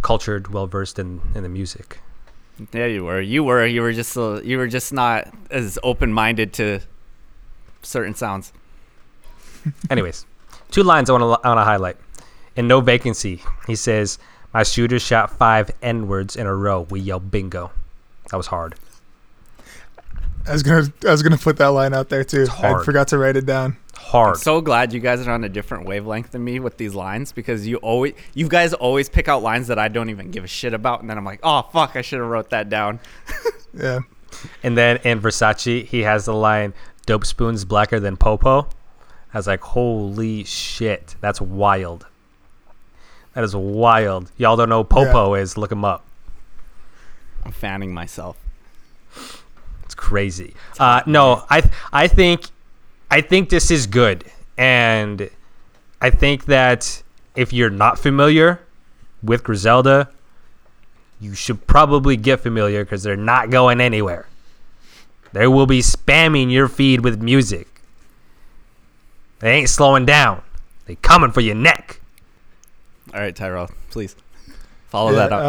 Speaker 2: cultured, well versed in in the music.
Speaker 4: Yeah, you were. You were. You were just. Uh, you were just not as open minded to certain sounds.
Speaker 2: Anyways, two lines I want to I want to highlight. In no vacancy, he says, "My shooter shot five n words in a row. We yell bingo." That was hard.
Speaker 3: i was gonna i was gonna put that line out there too i forgot to write it down
Speaker 2: Hard.
Speaker 4: I'm so glad you guys are on a different wavelength than me with these lines because you always, you guys always pick out lines that I don't even give a shit about, and then I'm like, oh fuck, I should have wrote that down.
Speaker 3: yeah
Speaker 2: And then in Versace, he has the line "Dope spoons blacker than Popo." I was like, "Holy shit, that's wild." That is wild. Y'all don't know who Popo is? Look him up.
Speaker 4: I'm fanning myself.
Speaker 2: It's crazy. Uh, no, I I think I think this is good, and I think that if you're not familiar with Griselda, you should probably get familiar because they're not going anywhere. They will be spamming your feed with music. They ain't slowing down. They coming for your neck.
Speaker 4: All right, Tyrell, please follow
Speaker 3: Yeah,
Speaker 4: that up.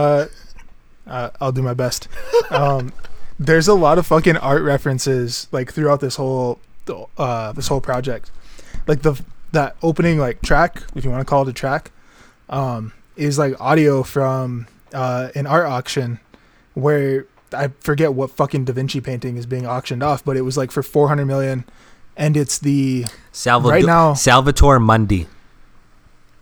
Speaker 3: Uh, uh, I'll do my best. Um, there's a lot of fucking art references like throughout this whole uh, this whole project. Like the that opening like track, if you want to call it a track, um, is like audio from uh, an art auction where I forget what fucking Da Vinci painting is being auctioned off, but it was like for 400 million, and it's the
Speaker 2: Salvador,
Speaker 3: Right now-
Speaker 2: Salvator Mundi.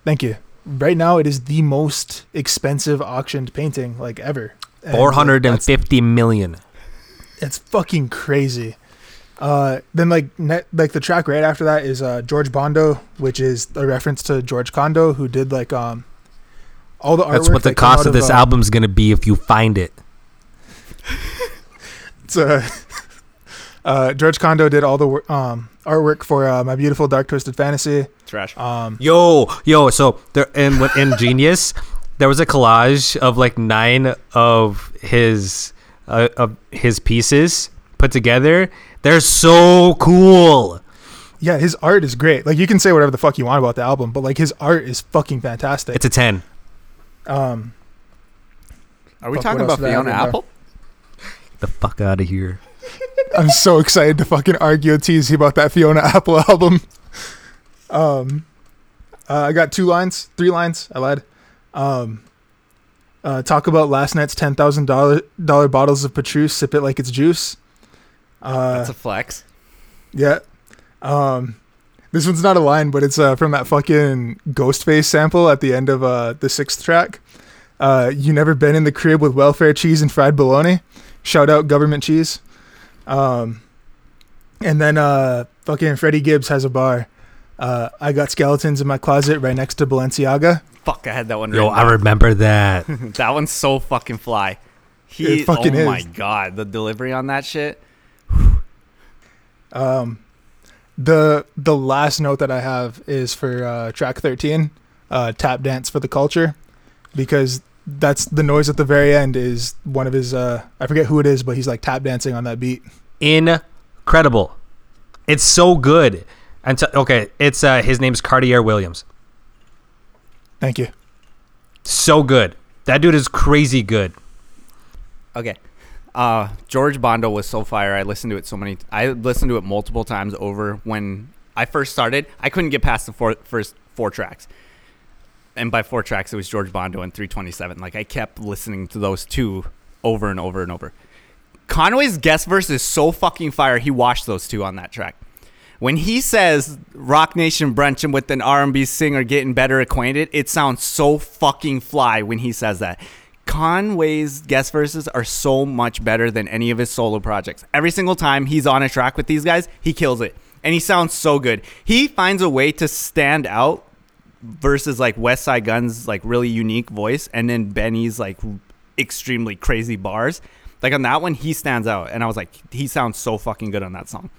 Speaker 3: thank you. Right now, it is the most expensive auctioned painting like ever. And,
Speaker 2: Four hundred and fifty million.
Speaker 3: it's fucking crazy. Uh, then like net, like the track right after that is uh, George Bondo, which is a reference to George Condo, who did like um all the artwork.
Speaker 2: That's what the
Speaker 3: that
Speaker 2: cost of this
Speaker 3: uh,
Speaker 2: album's gonna be if you find it.
Speaker 3: It's, uh, uh, George Condo did all the um artwork for uh, my beautiful dark twisted fantasy.
Speaker 4: Trash.
Speaker 3: Um,
Speaker 2: Yo, yo. So there in what- in Genius, there was a collage of like nine of his uh, of his pieces put together. They're so cool.
Speaker 3: yeah, his art is great. Like you can say whatever the fuck you want about the album, but like his art is fucking fantastic.
Speaker 2: It's a ten.
Speaker 3: um,
Speaker 4: Are we
Speaker 3: fuck,
Speaker 4: talking about
Speaker 3: did I have
Speaker 4: Fiona
Speaker 3: in there?
Speaker 4: Apple?
Speaker 2: The fuck out of here.
Speaker 3: I'm so excited to fucking argue tease you about that Fiona Apple album. Um, uh, I got two lines, three lines. I lied. Um, uh, talk about last night's ten thousand dollar dollar bottles of Petrus. Sip it like it's juice. Uh,
Speaker 4: That's a flex.
Speaker 3: yeah. Um, this one's not a line, but it's uh, from that fucking Ghostface sample at the end of uh, the sixth track. Uh, you never been in the crib with welfare cheese and fried bologna? Shout out government cheese. Um, and then uh, fucking Freddie Gibbs has a bar. Uh, I got skeletons in my closet right next to Balenciaga.
Speaker 4: Fuck, I had that one.
Speaker 2: Yo, I
Speaker 4: down.
Speaker 2: remember that.
Speaker 4: that one's so fucking fly. He
Speaker 3: It fucking
Speaker 4: oh my god, the delivery on that shit.
Speaker 3: Um, the the last note that I have is for uh, track thirteen, uh, tap dance for the culture, because that's the noise at the very end is one of his. Uh, I forget who it is, but he's like tap dancing on that beat.
Speaker 2: Incredible. It's so good. And t- okay, it's uh, his name's Cartier Williams.
Speaker 3: Thank you.
Speaker 2: So good. That dude is crazy good.
Speaker 4: Okay. Uh, George Bondo was so fire. I listened to it so many. I listened to it multiple times over when I first started. I couldn't get past the four, first four tracks, and by four tracks, it was George Bondo and 327. Like I kept listening to those two over and over and over. Conway's guest verse is so fucking fire. He washed those two on that track. When he says Roc Nation brunching with an R&B singer getting better acquainted, it sounds so fucking fly when he says that. Conway's guest verses are so much better than any of his solo projects. Every single time he's on a track with these guys, he kills it. And he sounds so good. He finds a way to stand out versus like Westside Gunn's like really unique voice and then Benny's like extremely crazy bars. Like on that one, he stands out. And I was like, he sounds so fucking good on that song.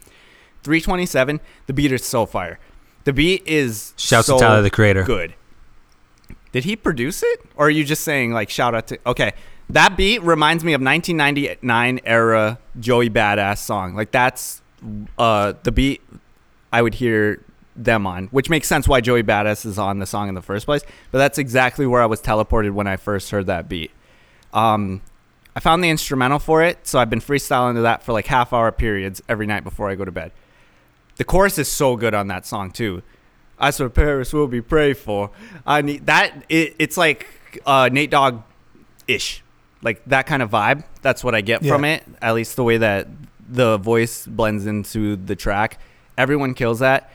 Speaker 4: 327, the beat is so fire. The beat is
Speaker 2: Shouts
Speaker 4: so
Speaker 2: to Tyler the Creator.
Speaker 4: Good. Did he produce it? Or are you just saying like shout out to Okay. That beat reminds me of 1999 era Joey Badass song. Like that's uh the beat I would hear them on, which makes sense why Joey Badass is on the song in the first place. But that's exactly where I was teleported when I first heard that beat. Um, I found the instrumental for it, so I've been freestyling to that for like half hour periods every night before I go to bed. The chorus is so good on that song too. I swear Paris will be prayed for. I need that. It, it's like uh, Nate Dogg ish, like that kind of vibe. That's what I get from it. At least the way that the voice blends into the track. Everyone kills that.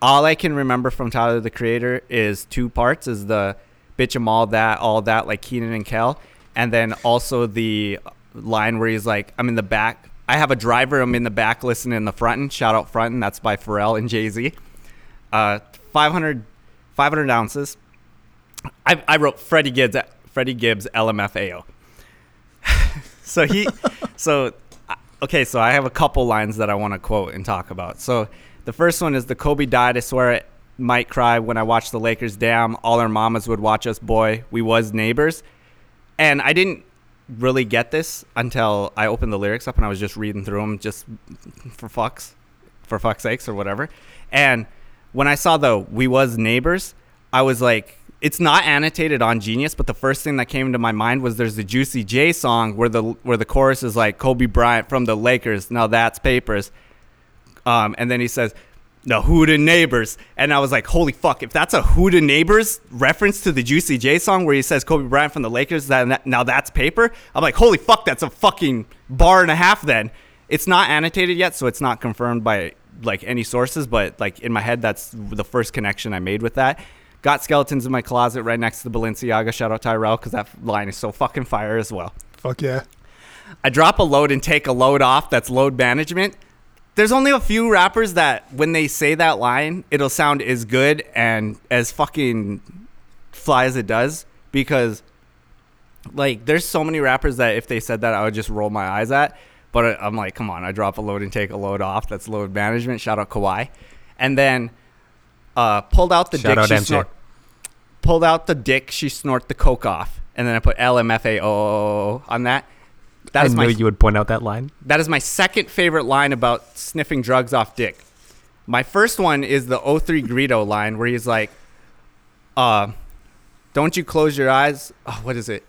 Speaker 4: All I can remember from Tyler the Creator is two parts: is the bitch 'em all that, all that, like Kenan and Kel, and then also the line where he's like, "I'm in the back I have a driver. I'm in the back listening in the front end. Shout out front end. That's by Pharrell and Jay Z. Uh, 500, 500 ounces. I, I wrote Freddie Gibbs, Freddie Gibbs LMFAO. so he, so uh, okay. So I have a couple lines that I want to quote and talk about. So the first one is the Kobe died. I swear it might cry when I watch the Lakers. Damn, all our mamas would watch us. Boy, we was neighbors. And I didn't really get this until I opened the lyrics up and I was just reading through them just for fucks, for fuck's sakes or whatever. And when I saw the "We was neighbors," I was like, it's not annotated on Genius, but the first thing that came into my mind was there's the Juicy J song where the where the chorus is like Kobe Bryant from the Lakers. Now that's papers. Um, and then he says, the Huda Neighbors. And I was like, holy fuck, if that's a Huda Neighbors reference to the Juicy J song where he says Kobe Bryant from the Lakers, that, now that's paper. I'm like, holy fuck, that's a fucking bar and a half then. It's not annotated yet, so it's not confirmed by like any sources, but like in my head, that's the first connection I made with that. Got skeletons in my closet right next to the Balenciaga. Shout out Tyrell because that line is so fucking fire as well.
Speaker 3: Fuck yeah.
Speaker 4: I drop a load and take a load off. That's load management there's only a few rappers that when they say that line, it'll sound as good and as fucking fly as it does because like there's so many rappers that if they said that I would just roll my eyes at. But I'm like, come on, I drop a load and take a load off. That's load management. Shout out Kawhi. And then uh, pulled out the
Speaker 2: Shout
Speaker 4: dick.
Speaker 2: out
Speaker 4: she
Speaker 2: MJ.
Speaker 4: snort, pulled out the dick. She snort the coke off. And then I put LMFAO on that. That
Speaker 2: I
Speaker 4: is
Speaker 2: knew
Speaker 4: my
Speaker 2: you would point out that line.
Speaker 4: that is my second favorite line about sniffing drugs off dick. My first one is the 03 Greedo line where he's like, uh, don't you close your eyes. Oh, what is it?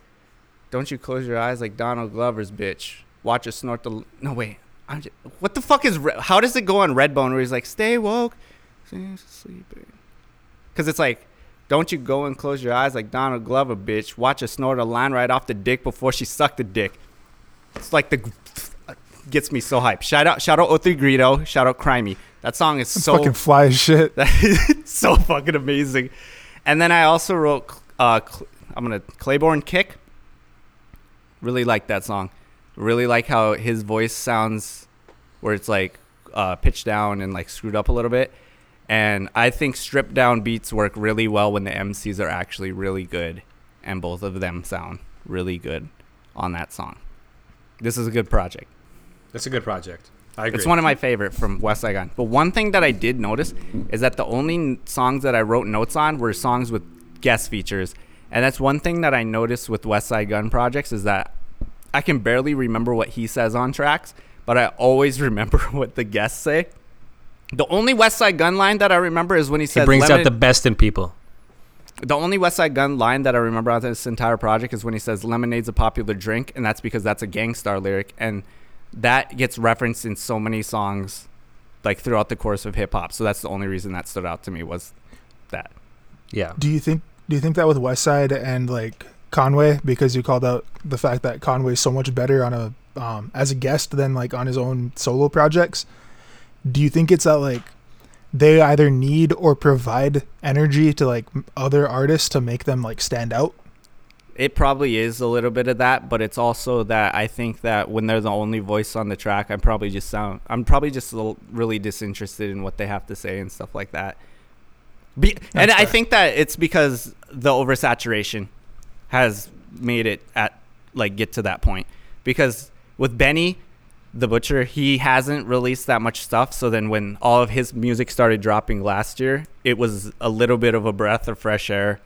Speaker 4: Don't you close your eyes like Donald Glover's bitch. Watch us snort the. No, wait. I'm just, what the fuck is. Re- How does it go on Redbone where he's like, stay woke, stay sleeping? Because it's like, don't you go and close your eyes like Donald Glover, bitch. Watch her snort a line right off the dick before she sucked the dick. It's like the gets me so hyped. Shout out, shout out 03 Greedo. Shout out Crimey. That song is so
Speaker 3: Fucking fly as shit.
Speaker 4: so fucking amazing. And then I also wrote, uh, I'm gonna Claiborne Kick. Really like that song. Really like how his voice sounds, where it's like uh, pitched down and like screwed up a little bit. And I think stripped down beats work really well when the MCs are actually really good, and both of them sound really good on that song. This is a good project.
Speaker 2: That's a good project. I agree.
Speaker 4: It's one of my favorite from Westside Gunn. But one thing that I did notice is that the only songs that I wrote notes on were songs with guest features, and that's one thing that I noticed with Westside Gunn projects is that I can barely remember what he says on tracks, but I always remember what the guests say. The only Westside Gunn line that I remember is when he says.
Speaker 2: He
Speaker 4: says
Speaker 2: brings out the best in people.
Speaker 4: The only Westside Gunn line that I remember out of this entire project is when he says "Lemonade's a popular drink," and that's because that's a Gang Starr lyric, and that gets referenced in so many songs, like throughout the course of hip hop. So that's the only reason that stood out to me was that.
Speaker 2: Yeah.
Speaker 3: Do you think do you think that with Westside and like Conway because you called out the fact that Conway's so much better on a um, as a guest than like on his own solo projects? Do you think it's that like they either need or provide energy to like m- other artists to make them like stand out?
Speaker 4: It probably is a little bit of that, but it's also that I think that when they're the only voice on the track, I'm probably just sound I'm probably just really disinterested in what they have to say and stuff like that. Be, and
Speaker 3: That's
Speaker 4: I think that it's because the oversaturation has made it at like get to that point. Because with Benny, the butcher, he hasn't released that much stuff. So then when all of his music started dropping last year, it was a little bit of a breath of fresh air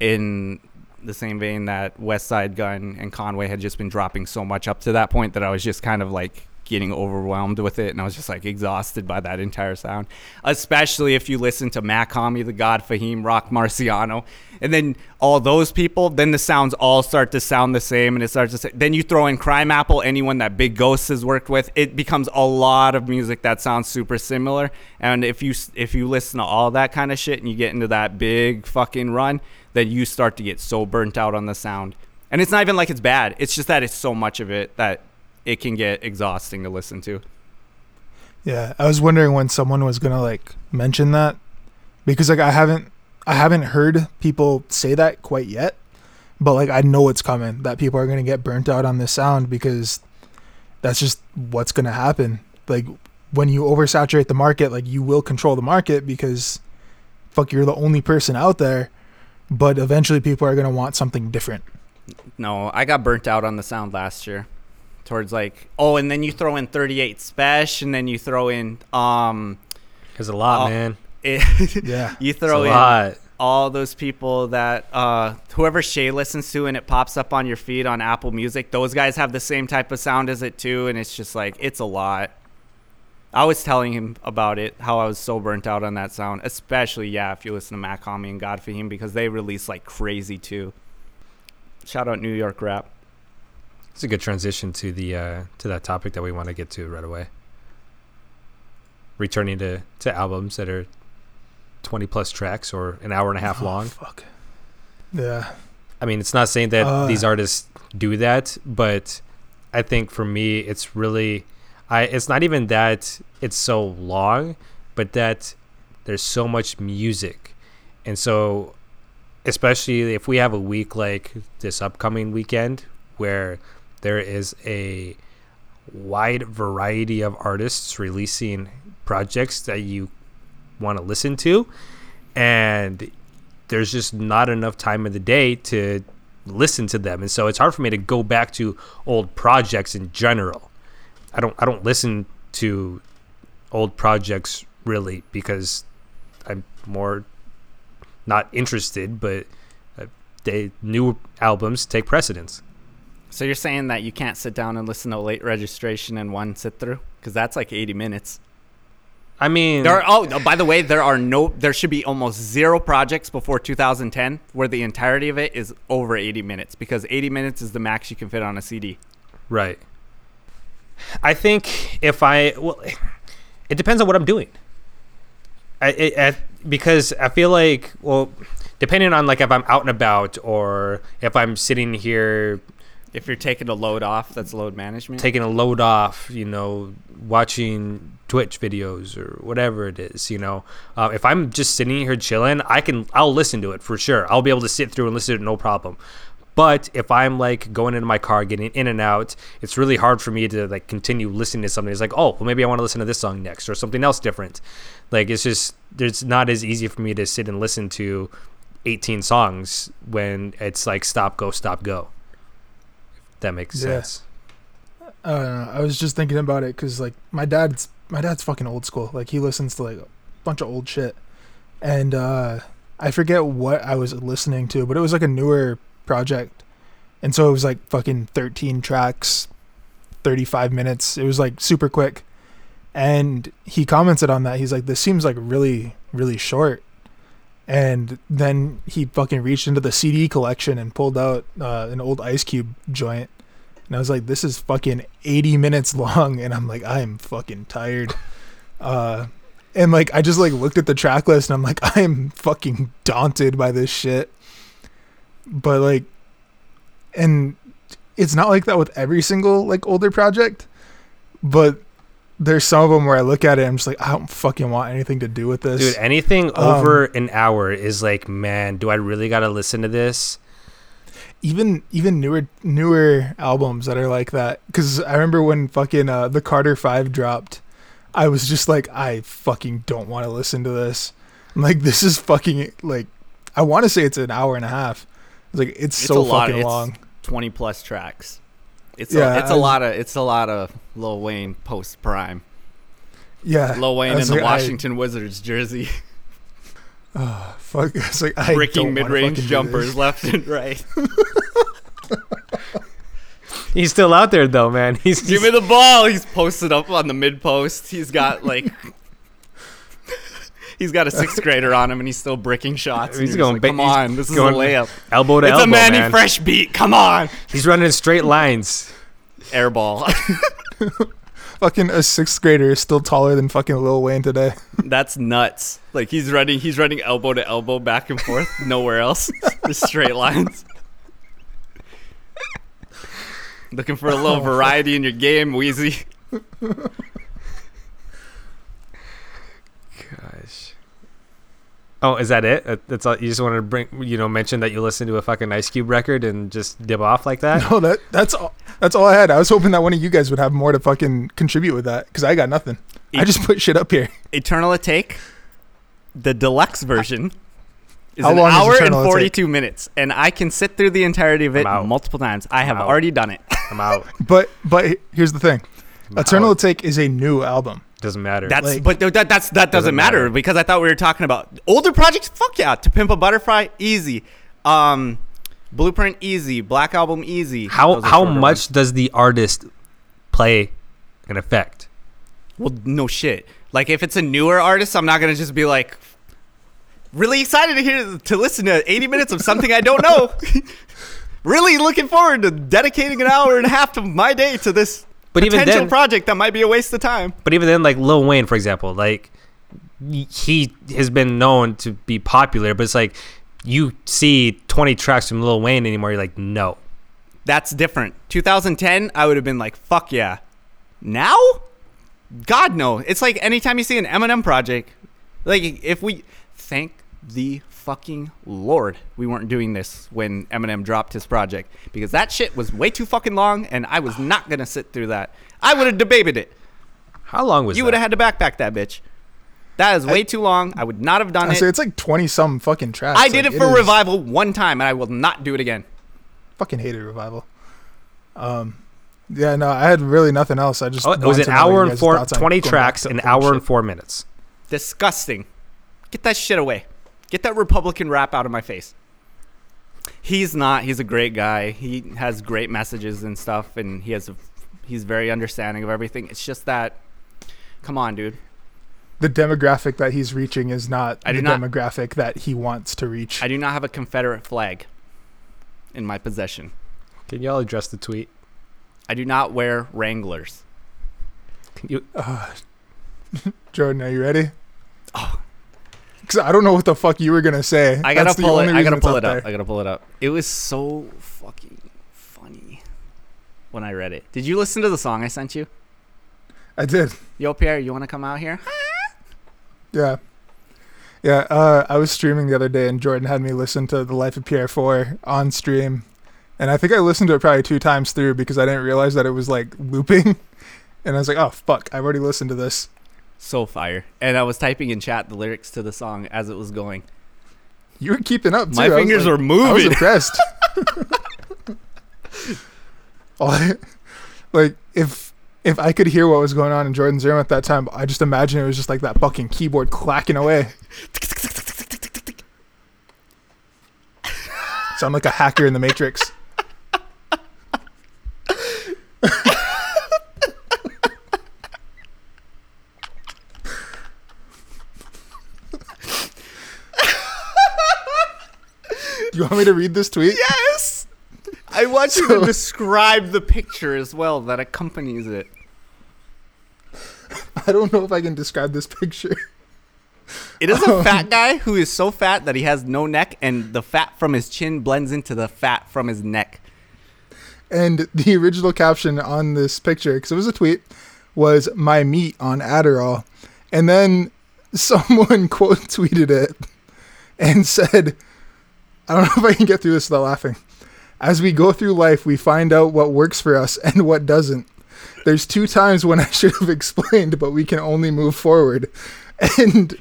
Speaker 4: in the same vein that Westside Gunn and Conway had just been dropping so much up to that point that I was just kind of like getting overwhelmed with it and I was just like exhausted by that entire sound. Especially if you listen to Mach-Hommy, The God Fahim, Rock Marciano, and then all those people, then the sounds all start to sound the same and it starts to say, then you throw in Crimeapple, anyone that Big Ghost has worked with, it becomes a lot of music that sounds super similar. And if you if you listen to all that kind of shit and you get into that big fucking run, then you start to get so burnt out on the sound. And it's not even like it's bad. It's just that it's so much of it that it can get exhausting to listen to.
Speaker 3: Yeah, I was wondering when someone was gonna like mention that because like I haven't I haven't heard people say that quite yet, but like I know it's coming that people are gonna get burnt out on this sound because that's just what's going to happen. Like when you oversaturate the market, like you will control the market because fuck you're the only person out there, but eventually people are going to want something different.
Speaker 4: No, I got burnt out on the sound last year. Towards like, oh, and then you throw in 38 Special, and then you throw in um,
Speaker 2: because a lot,
Speaker 4: Oh,
Speaker 2: man.
Speaker 4: it,
Speaker 3: Yeah.
Speaker 4: you throw
Speaker 2: a
Speaker 4: in
Speaker 2: lot.
Speaker 4: all those people that uh, whoever Shay listens to and it pops up on your feed on Apple Music, those guys have the same type of sound as it too, and it's just like it's a lot. I was telling him about it, how I was so burnt out on that sound, especially yeah, if you listen to Mach-Hommy and God Fahim because they release like crazy too. Shout out New York rap.
Speaker 2: It's a good transition to the uh, to that topic that we want to get to right away. Returning to, to albums that are twenty plus tracks or an hour and a half
Speaker 3: Oh,
Speaker 2: long.
Speaker 3: fuck. Yeah.
Speaker 2: I mean, it's not saying that
Speaker 3: Uh.
Speaker 2: these artists do that, but I think for me, it's really, I. It's not even that it's so long, but that there's so much music, and so, especially if we have a week like this upcoming weekend where there is a wide variety of artists releasing projects that you want to listen to, and there's just not enough time of the day to listen to them. And so it's hard for me to go back to old projects in general. I don't i don't listen to old projects really because i'm more not interested but uh, they new albums take precedence
Speaker 4: So you're saying that you can't sit down and listen to late registration in one sit through because that's like 80 minutes.
Speaker 2: i mean
Speaker 4: There are, oh, by the way, there are no, there should be almost zero projects before 2010 where the entirety of it is over 80 minutes because 80 minutes is the max you can fit on a CD.
Speaker 2: Right. I think if I well, it depends on what I'm doing. I, it, I because I feel like well, depending on like if I'm out and about or if I'm sitting here
Speaker 4: If you're taking a load off, that's load management.
Speaker 2: taking a load off, you know, watching Twitch videos or whatever it is, you know. Uh, if I'm just sitting here chilling, I can, I'll listen to it for sure. I'll be able to sit through and listen to it, no problem. But if I'm like going into my car, getting in and out, it's really hard for me to like continue listening to something. It's like, oh, well, maybe I want to listen to this song next or something else different. Like it's just, it's not as easy for me to sit and listen to 18 songs when it's like stop, go, stop, go. That makes
Speaker 3: Yeah.
Speaker 2: sense.
Speaker 3: Uh, I was just thinking about it because like my dad's my dad's fucking old school. Like he listens to like a bunch of old shit, and uh, I forget what I was listening to, but it was like a newer project, and so it was like fucking thirteen tracks, thirty five minutes. It was like super quick, and he commented on that. He's like, "This seems like really really short." And then he fucking reached into the CD collection and pulled out uh, an old Ice Cube joint. And I was like, this is fucking 80 minutes long. And I'm like, I'm fucking tired. Uh, and like, I just like looked at the track list and I'm like, I'm fucking daunted by this shit. But like, and it's not like that with every single like older project, but there's some of them where I look at it and I'm just like, I don't fucking want anything to do with this.
Speaker 2: Dude, anything
Speaker 3: Um,
Speaker 2: over an hour is like, man, do I really gotta listen to this?
Speaker 3: even even newer newer albums that are like that because i remember when fucking uh the carter 5 dropped i was just like i fucking don't want to listen to this I'm like this is fucking like i want to say it's an hour and a half it's like it's,
Speaker 4: It's
Speaker 3: so
Speaker 4: a lot,
Speaker 3: fucking
Speaker 4: it's-
Speaker 3: long
Speaker 4: 20 plus tracks. It's
Speaker 3: Yeah,
Speaker 4: a, it's
Speaker 3: I
Speaker 4: a lot of it's a lot of Lil Wayne post prime.
Speaker 3: yeah
Speaker 4: Lil Wayne in
Speaker 3: was
Speaker 4: the
Speaker 3: like, I-
Speaker 4: Washington Wizards jersey,
Speaker 3: oh, fuck it's like I
Speaker 4: bricking
Speaker 3: don't
Speaker 4: mid range jumpers left and right.
Speaker 2: He's still out there though, man. He's,
Speaker 4: Give me the ball. He's posted up on the mid post. He's got like. He's got a sixth grader on him, and he's still bricking shots.
Speaker 2: He's
Speaker 4: He's
Speaker 2: going
Speaker 4: going.
Speaker 2: ba-
Speaker 4: Come
Speaker 2: he's
Speaker 4: on, this is
Speaker 2: going
Speaker 4: a layup.
Speaker 2: elbow to
Speaker 4: It's
Speaker 2: elbow,
Speaker 4: a Manny
Speaker 2: man.
Speaker 4: Fresh beat. Come on,
Speaker 2: He's running in straight lines.
Speaker 4: air ball.
Speaker 3: fucking a sixth grader is still taller than fucking lil wayne today
Speaker 4: That's nuts. Like he's running, he's running elbow to elbow, back and forth, nowhere else, just straight lines. Looking for a little oh. variety in your game, Weezy.
Speaker 2: Gosh. Oh, is that it? That's all. You just want to bring, you know, mention that you listen to a fucking Ice Cube record and just dip off like that?
Speaker 3: no that that's all That's all I had. I was hoping that one of you guys would have more to fucking contribute with that because I got nothing. I
Speaker 4: E-
Speaker 3: just put shit up here.
Speaker 4: Eternal Atake, the deluxe version, is
Speaker 3: How
Speaker 4: an
Speaker 3: long is
Speaker 4: hour and
Speaker 3: Eternal Atake?
Speaker 4: 42 minutes, and I can sit through the entirety of it multiple times. I have already done it.
Speaker 2: I'm out.
Speaker 3: But but here's the thing.
Speaker 2: I'm
Speaker 3: Eternal
Speaker 2: out.
Speaker 3: Take is a new album.
Speaker 2: Doesn't matter.
Speaker 4: That's
Speaker 3: Like-
Speaker 4: but th- that that's that doesn't,
Speaker 2: Doesn't
Speaker 4: matter,
Speaker 2: matter.
Speaker 4: because I thought we were talking about older projects. Fuck yeah, To Pimp a Butterfly, easy. Um, Blueprint, easy. Black Album, easy.
Speaker 2: how how much
Speaker 4: ones.
Speaker 2: does the artist play an effect?
Speaker 4: Well, no shit. Like if it's a newer artist, I'm not gonna just be like really excited to hear to listen to 80 minutes of something I don't know. really looking forward to dedicating an hour and a half of my day to this
Speaker 2: But even
Speaker 4: potential
Speaker 2: then-
Speaker 4: project that might be a waste of time.
Speaker 2: But even then, like Lil Wayne, for example, like he has been known to be popular, but it's like you see 20 tracks from Lil Wayne anymore, you're like, no.
Speaker 4: That's different. 2010, I would have been like, fuck yeah. Now? God no. It's like anytime you see an Eminem project, like if we thank the fucking Lord we weren't doing this when Eminem dropped his project because that shit was way too fucking long and I was not gonna sit through that. I would have debated it.
Speaker 2: How long was
Speaker 4: it?
Speaker 2: You
Speaker 4: would have had to backpack that bitch. That is way too long. I would not have done
Speaker 3: I
Speaker 4: it.
Speaker 3: say it's like twenty some fucking tracks.
Speaker 4: I did
Speaker 3: Like,
Speaker 4: it for
Speaker 3: is-
Speaker 4: revival one time and I will not do it again.
Speaker 3: Fucking hated revival. Um, yeah, no, I had really nothing else. I just
Speaker 2: Oh, it was an
Speaker 3: to know what
Speaker 2: hour and
Speaker 3: guys'
Speaker 2: four, 20 tracks,
Speaker 3: to
Speaker 2: an hour
Speaker 3: shit.
Speaker 2: and four minutes.
Speaker 4: Disgusting. Get that shit away. Get that Republican rap out of my face. He's not. He's a great guy. He has great messages and stuff, and he has a, he's very understanding of everything. It's just that, come on, dude.
Speaker 3: The demographic that he's reaching is not
Speaker 4: I
Speaker 3: the
Speaker 4: not-
Speaker 3: demographic that he wants to reach.
Speaker 4: I do not have a Confederate flag in my possession.
Speaker 2: Can y'all address the tweet?
Speaker 4: I do not wear Wranglers.
Speaker 2: Can you, uh,
Speaker 3: Jordan, are you ready? Oh, Because I don't know what the fuck you were gonna say.
Speaker 4: I gotta
Speaker 3: That's
Speaker 4: pull it. I gotta pull it up. I gotta pull it up. It was so fucking funny when I read it. Did you listen to the song I sent you?
Speaker 3: I did.
Speaker 4: Yo, Pi'erre, you want to come out here?
Speaker 3: Yeah. Yeah, uh, I was streaming the other day and Jordan had me listen to The Life of Pi'erre 4 on stream. And I think I listened to it probably two times through because I didn't realize that it was like looping. And I was like, oh, fuck, I've already listened to this.
Speaker 4: So fire. And I was typing in chat the lyrics to the song as it was going.
Speaker 3: You were keeping up, too.
Speaker 4: My
Speaker 3: I
Speaker 4: fingers
Speaker 3: like-
Speaker 4: were moving.
Speaker 3: I was impressed. I- like, if if I could hear what was going on in Jordan's room at that time, I just imagine it was just like that fucking keyboard clacking away. Sound like a hacker in the Matrix. Do you want me to read this tweet?
Speaker 4: yes! I want you
Speaker 3: So-
Speaker 4: to describe the picture as well that accompanies it.
Speaker 3: I don't know if I can describe this picture.
Speaker 4: It is a um, fat guy who is so fat that he has no neck, and the fat from his chin blends into the fat from his neck.
Speaker 3: And the original caption on this picture, because it was a tweet, was "My meat on Adderall," and then someone quote tweeted it and said, "I don't know if I can get through this without laughing." As we go through life, we find out what works for us and what doesn't. There's two times when I should have explained, but we can only move forward. And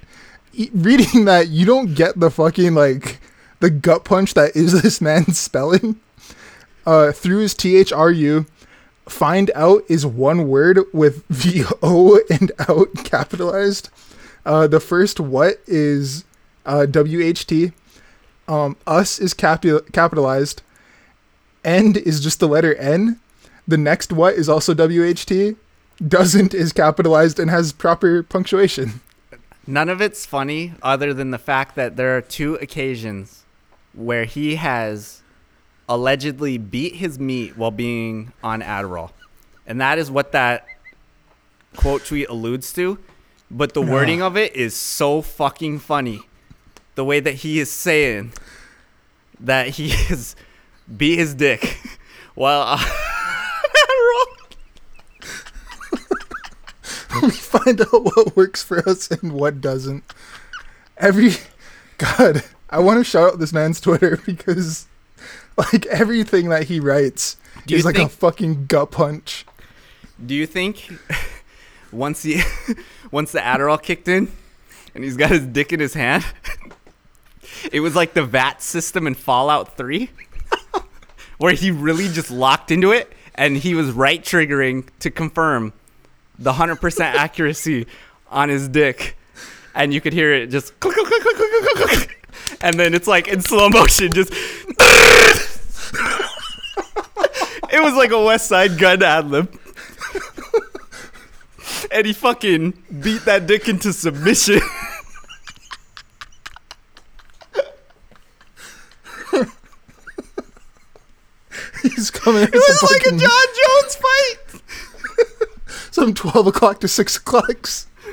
Speaker 3: reading that, you don't get the fucking like the gut punch that is this man's spelling uh, through his THRU. Find out is one word with V O and out capitalized. Uh, the first what is uh, WHT. Um, us is capi- capitalized. End is just the letter N. The next what is also WHT. Doesn't is capitalized and has proper punctuation.
Speaker 4: None of it's funny other than the fact that there are two occasions where he has allegedly beat his meat while being on Adderall. And that is what that quote tweet alludes to. But the wording of it is so fucking funny. The way that he is saying that he is beat his dick while on Adderall.
Speaker 3: we find out what works for us and what doesn't. Every God, I want to shout out this man's Twitter because like everything that he writes
Speaker 4: Do
Speaker 3: It's like a fucking gut punch.
Speaker 4: do you think once he once the Adderall kicked in, and he's got his dick in his hand, it was like the VAT system in Fallout Three, where he really just locked into it, and he was right triggering to confirm the hundred percent accuracy on his dick, and you could hear it just click, click, click, click, click, click, click. and then it's like in slow motion, just. it was like a Westside Gunn ad lib. and he fucking beat that dick into submission.
Speaker 3: He's coming in
Speaker 4: It was like a Jon Jones fight.
Speaker 3: some twelve o'clock to six o'clocks.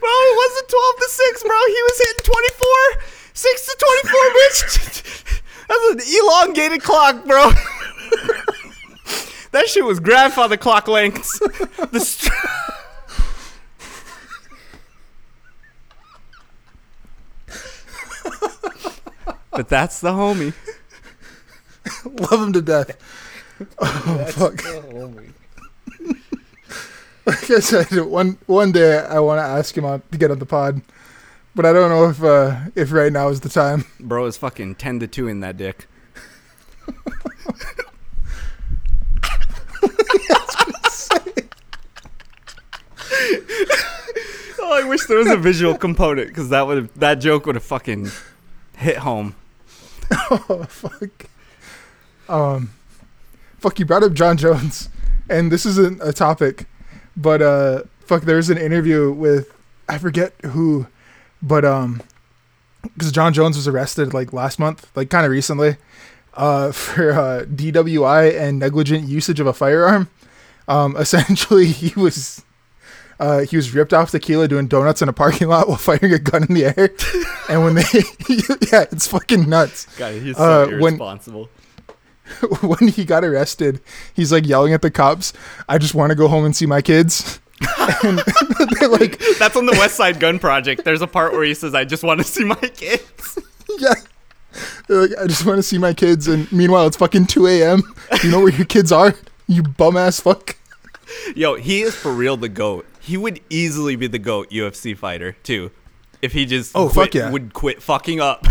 Speaker 4: Bro, it wasn't 12 to 6, bro. He was hitting 24. 6 to 24, bitch. That's an elongated clock, bro. that shit was grandfather clock lengths. The str- but that's the homie.
Speaker 3: Love him to death. Oh fuck. Like I said, one one day I want to ask him on to get on the pod, but I don't know if uh, if right now is the time.
Speaker 4: Bro is fucking 10 to 2 in that dick. oh, I wish there was a visual component because that would that joke would have fucking hit home.
Speaker 3: Oh fuck. Um, fuck. You brought up Jon Jones, and this isn't a topic, but uh, fuck. there's an interview with I forget who, but um, because Jon Jones was arrested like last month, like kind of recently, uh, for uh, DWI and negligent usage of a firearm. Um, essentially, he was. Uh, he was ripped off tequila doing donuts in a parking lot while firing a gun in the air, and when they, yeah, it's fucking nuts.
Speaker 4: God, he's
Speaker 3: so Uh,
Speaker 4: irresponsible.
Speaker 3: when he got arrested, he's like yelling at the cops, I just want to go home and see my kids. and they're like,
Speaker 4: That's on the Westside Gunn Project. There's a part where he says, "I just want to see my kids."
Speaker 3: yeah. They're like, I just want to see my kids. And meanwhile, it's fucking 2 a.m. You know where your kids are? You bum ass fuck.
Speaker 4: Yo, he is for real the goat. He would easily be the goat UFC fighter too, if he just
Speaker 3: Oh,
Speaker 4: quit-
Speaker 3: fuck yeah.
Speaker 4: would quit fucking up.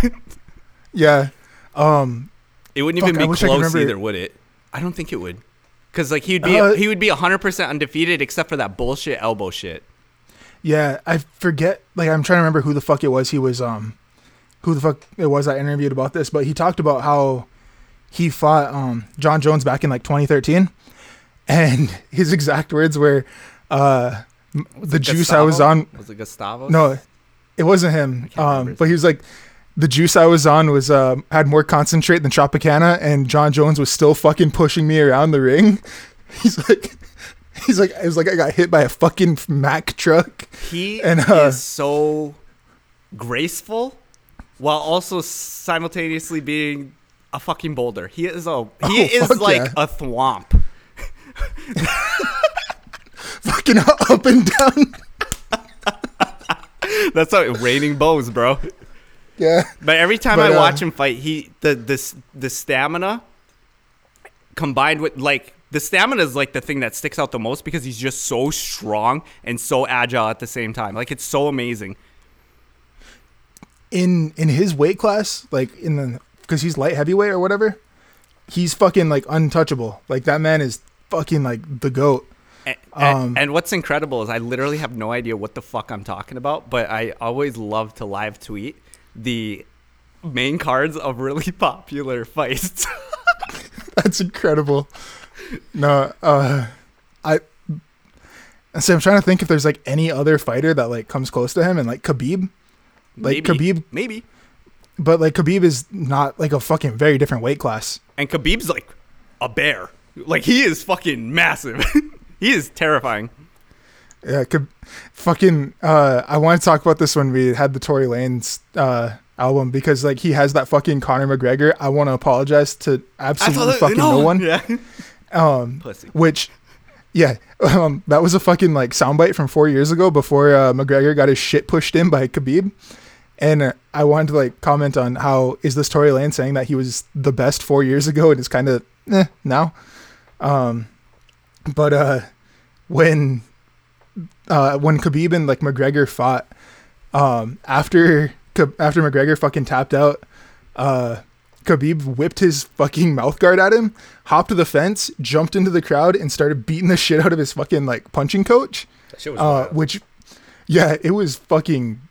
Speaker 3: Yeah. Um,
Speaker 4: it wouldn't
Speaker 3: Fuck,
Speaker 4: even be
Speaker 3: wish I could
Speaker 4: close either, would it? I don't think it would. Cause like he'd be
Speaker 3: Uh,
Speaker 4: he would be hundred percent undefeated except for that bullshit elbow shit.
Speaker 3: yeah, I forget. Like, I'm trying to remember who the fuck it was. He was, um, who the fuck it was I interviewed about this, but he talked about how he fought, um, Jon Jones back in like 2013. And his exact words were, uh, the juice I was on
Speaker 4: Was it Gustavo?
Speaker 3: No, it wasn't him. Um, but he was like, the juice I was on was uh, had more concentrate than Tropicana, and Jon Jones was still fucking pushing me around the ring. He's like, he's like, it was like I got hit by a fucking Mack truck.
Speaker 4: He
Speaker 3: And, uh,
Speaker 4: is so graceful while also simultaneously being a fucking boulder. He is a he
Speaker 3: Oh,
Speaker 4: is like
Speaker 3: yeah.
Speaker 4: a thwomp.
Speaker 3: fucking up and down.
Speaker 4: That's how raining bows, bro.
Speaker 3: Yeah,
Speaker 4: But every time
Speaker 3: But,
Speaker 4: I
Speaker 3: uh,
Speaker 4: watch him fight, he the this the stamina combined with like the stamina is like the thing that sticks out the most because he's just so strong and so agile at the same time. Like it's so amazing.
Speaker 3: in in his weight class, like in the because he's light heavyweight or whatever, he's fucking like untouchable. Like that man is fucking like the goat.
Speaker 4: And,
Speaker 3: Um,
Speaker 4: and what's incredible is I literally have no idea what the fuck I'm talking about, but I always love to live tweet the main cards of really popular fights.
Speaker 3: That's incredible. No, uh, I. So I'm trying to think if there's like any other fighter that like comes close to him, and like Khabib, like
Speaker 4: maybe,
Speaker 3: Khabib,
Speaker 4: maybe.
Speaker 3: but like Khabib is not like a fucking very different weight class.
Speaker 4: And Khabib's like a bear. Like he is fucking massive. he is terrifying.
Speaker 3: Yeah, Khab- fucking. Uh, I want to talk about this when we had the Tory Lanez uh album because like he has that fucking Conor McGregor. I want to apologize to absolutely fucking no, one.
Speaker 4: Yeah.
Speaker 3: Um,
Speaker 4: Pussy.
Speaker 3: which yeah um, that was a fucking like soundbite from four years ago before uh, mcgregor got his shit pushed in by khabib and uh, i wanted to like comment on how is this tory lane saying that he was the best four years ago and is kind of eh, now Um, but uh, when uh, when Khabib and like McGregor fought, um, after after McGregor fucking tapped out, uh, Khabib whipped his fucking mouth guard at him, hopped to the fence, jumped into the crowd, and started beating the shit out of his fucking like punching coach.
Speaker 2: That shit was
Speaker 3: Uh, which, yeah, it was fucking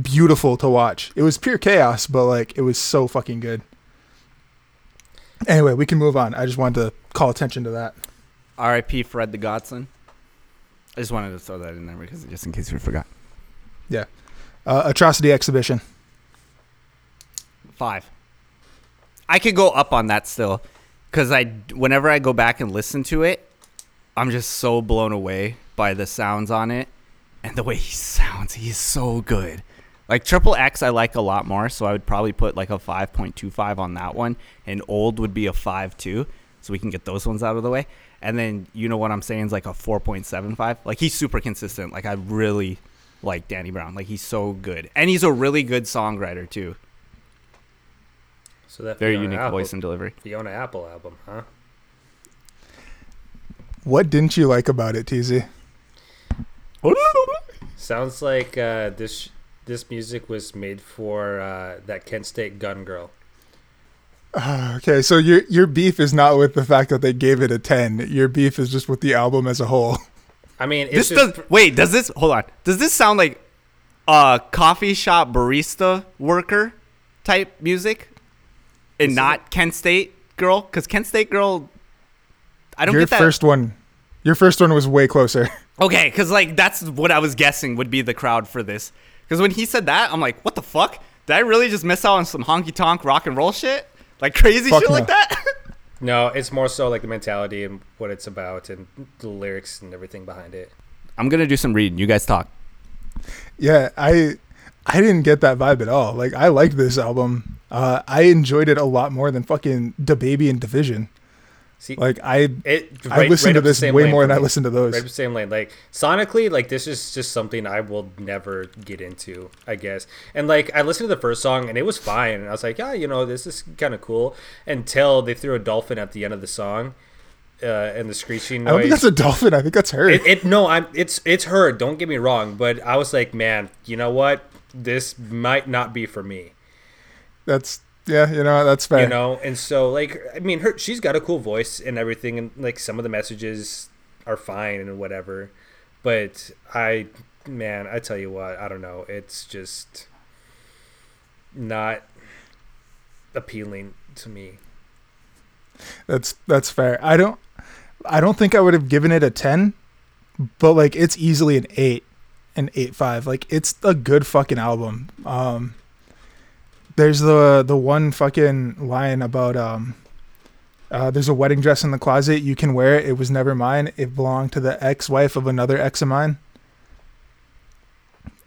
Speaker 3: beautiful to watch. It was pure chaos, but like it was so fucking good. Anyway, we can move on. I just wanted to call attention to that.
Speaker 4: R.I.P. Fred the Godson. I just wanted to throw that in there because just in case we forgot. Yeah.
Speaker 3: Uh, atrocity exhibition.
Speaker 4: Five. I could go up on that still, because I whenever I go back and listen to it, I'm just so blown away by the sounds on it and the way he sounds. He's so good. Like triple X, I like a lot more, so I would probably put like a 5.25 on that one, and old would be a five too, so we can get those ones out of the way. And then you know what I'm saying is like a 4.75. Like he's super consistent. Like I really like Danny Brown. Like he's so good, and he's a really good songwriter too.
Speaker 2: so that
Speaker 4: Very
Speaker 2: Fiona
Speaker 4: unique
Speaker 2: Apple,
Speaker 4: voice and delivery.
Speaker 2: Fiona Apple album, huh?
Speaker 3: What didn't you like about it, TZ?
Speaker 2: Sounds like uh, this this music was made for uh, that Kent State gun girl.
Speaker 3: Okay, so your your beef is not with the fact that they gave it a ten. Your beef is just with the album as a whole.
Speaker 2: I mean,
Speaker 4: This
Speaker 2: just,
Speaker 4: does wait. Does this hold on? Does this sound like a coffee shop barista worker type music, and not Kent State girl? Because Kent State girl, I don't
Speaker 3: your
Speaker 4: get that.
Speaker 3: first one, your first one was way closer.
Speaker 4: Okay, because like that's what I was guessing would be the crowd for this. Because when he said that, I'm like, what the fuck? Did I really just miss out on some honky tonk rock and roll shit? Like crazy
Speaker 3: Fuck
Speaker 4: shit like that?
Speaker 2: no, it's more so like the mentality and what it's about and the lyrics and everything behind it.
Speaker 4: I'm gonna do some reading. You guys talk.
Speaker 3: Yeah, I I didn't get that vibe at all. Like I liked this album. Uh, I enjoyed it a lot more than fucking DaBaby and DVSN.
Speaker 2: See,
Speaker 3: Like I
Speaker 2: it
Speaker 3: I
Speaker 2: right-
Speaker 3: listened
Speaker 2: right
Speaker 3: to this way more than I
Speaker 2: me.
Speaker 3: listened to those.
Speaker 2: Right same lane. Like sonically, like this is just something I will never get into, I guess. And like I listened to the first song and it was fine, and I was like, yeah, you know, this is kind of cool. Until they threw a dolphin at the end of the song, uh, and the screeching
Speaker 3: I don't think that's a dolphin. I think that's her.
Speaker 2: it, it no, I'm it's it's her. Don't get me wrong, but I was like, man, you know what? This might not be for me.
Speaker 3: that's yeah, you know that's fair.
Speaker 2: you know and so like i mean her she's got a cool voice and everything and like some of the messages are fine and whatever but i man i tell you what i don't know it's just not appealing to me
Speaker 3: That's that's fair. I don't I don't think I would have given it a 10, but like it's easily an 8, an 8.5. Like it's a good fucking album. Um there's the the one fucking line about um uh, there's a wedding dress in the closet. You can wear it. It was never mine. It belonged to the ex-wife of another ex of mine.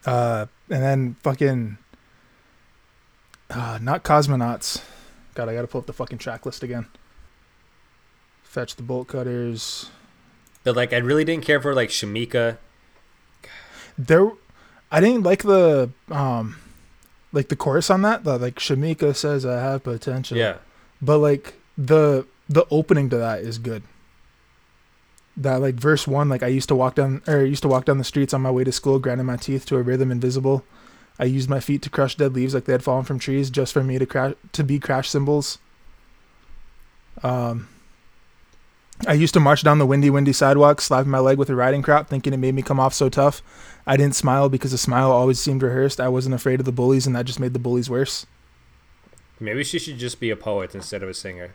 Speaker 3: Uh, and then fucking, uh, not cosmonauts. God, I gotta pull up the fucking track list again. Fetch the bolt cutters.
Speaker 2: but like i really didn't care for like Shameika
Speaker 3: There, I didn't like the um, like the chorus on that. The like Shameika says I have potential.
Speaker 2: yeah
Speaker 3: but like the the opening to that is good. That like verse one, like I used to walk down or I used to walk down the streets on my way to school, grinding my teeth to a rhythm invisible. I used my feet to crush dead leaves like they had fallen from trees, just for me to crash to be crash cymbals. Um, I used to march down the windy, windy sidewalk, slapping my leg with a riding crop, thinking it made me come off so tough. I didn't smile because a smile always seemed rehearsed. I wasn't afraid of the bullies, and that just made the bullies worse.
Speaker 2: maybe she should just be a poet instead of a singer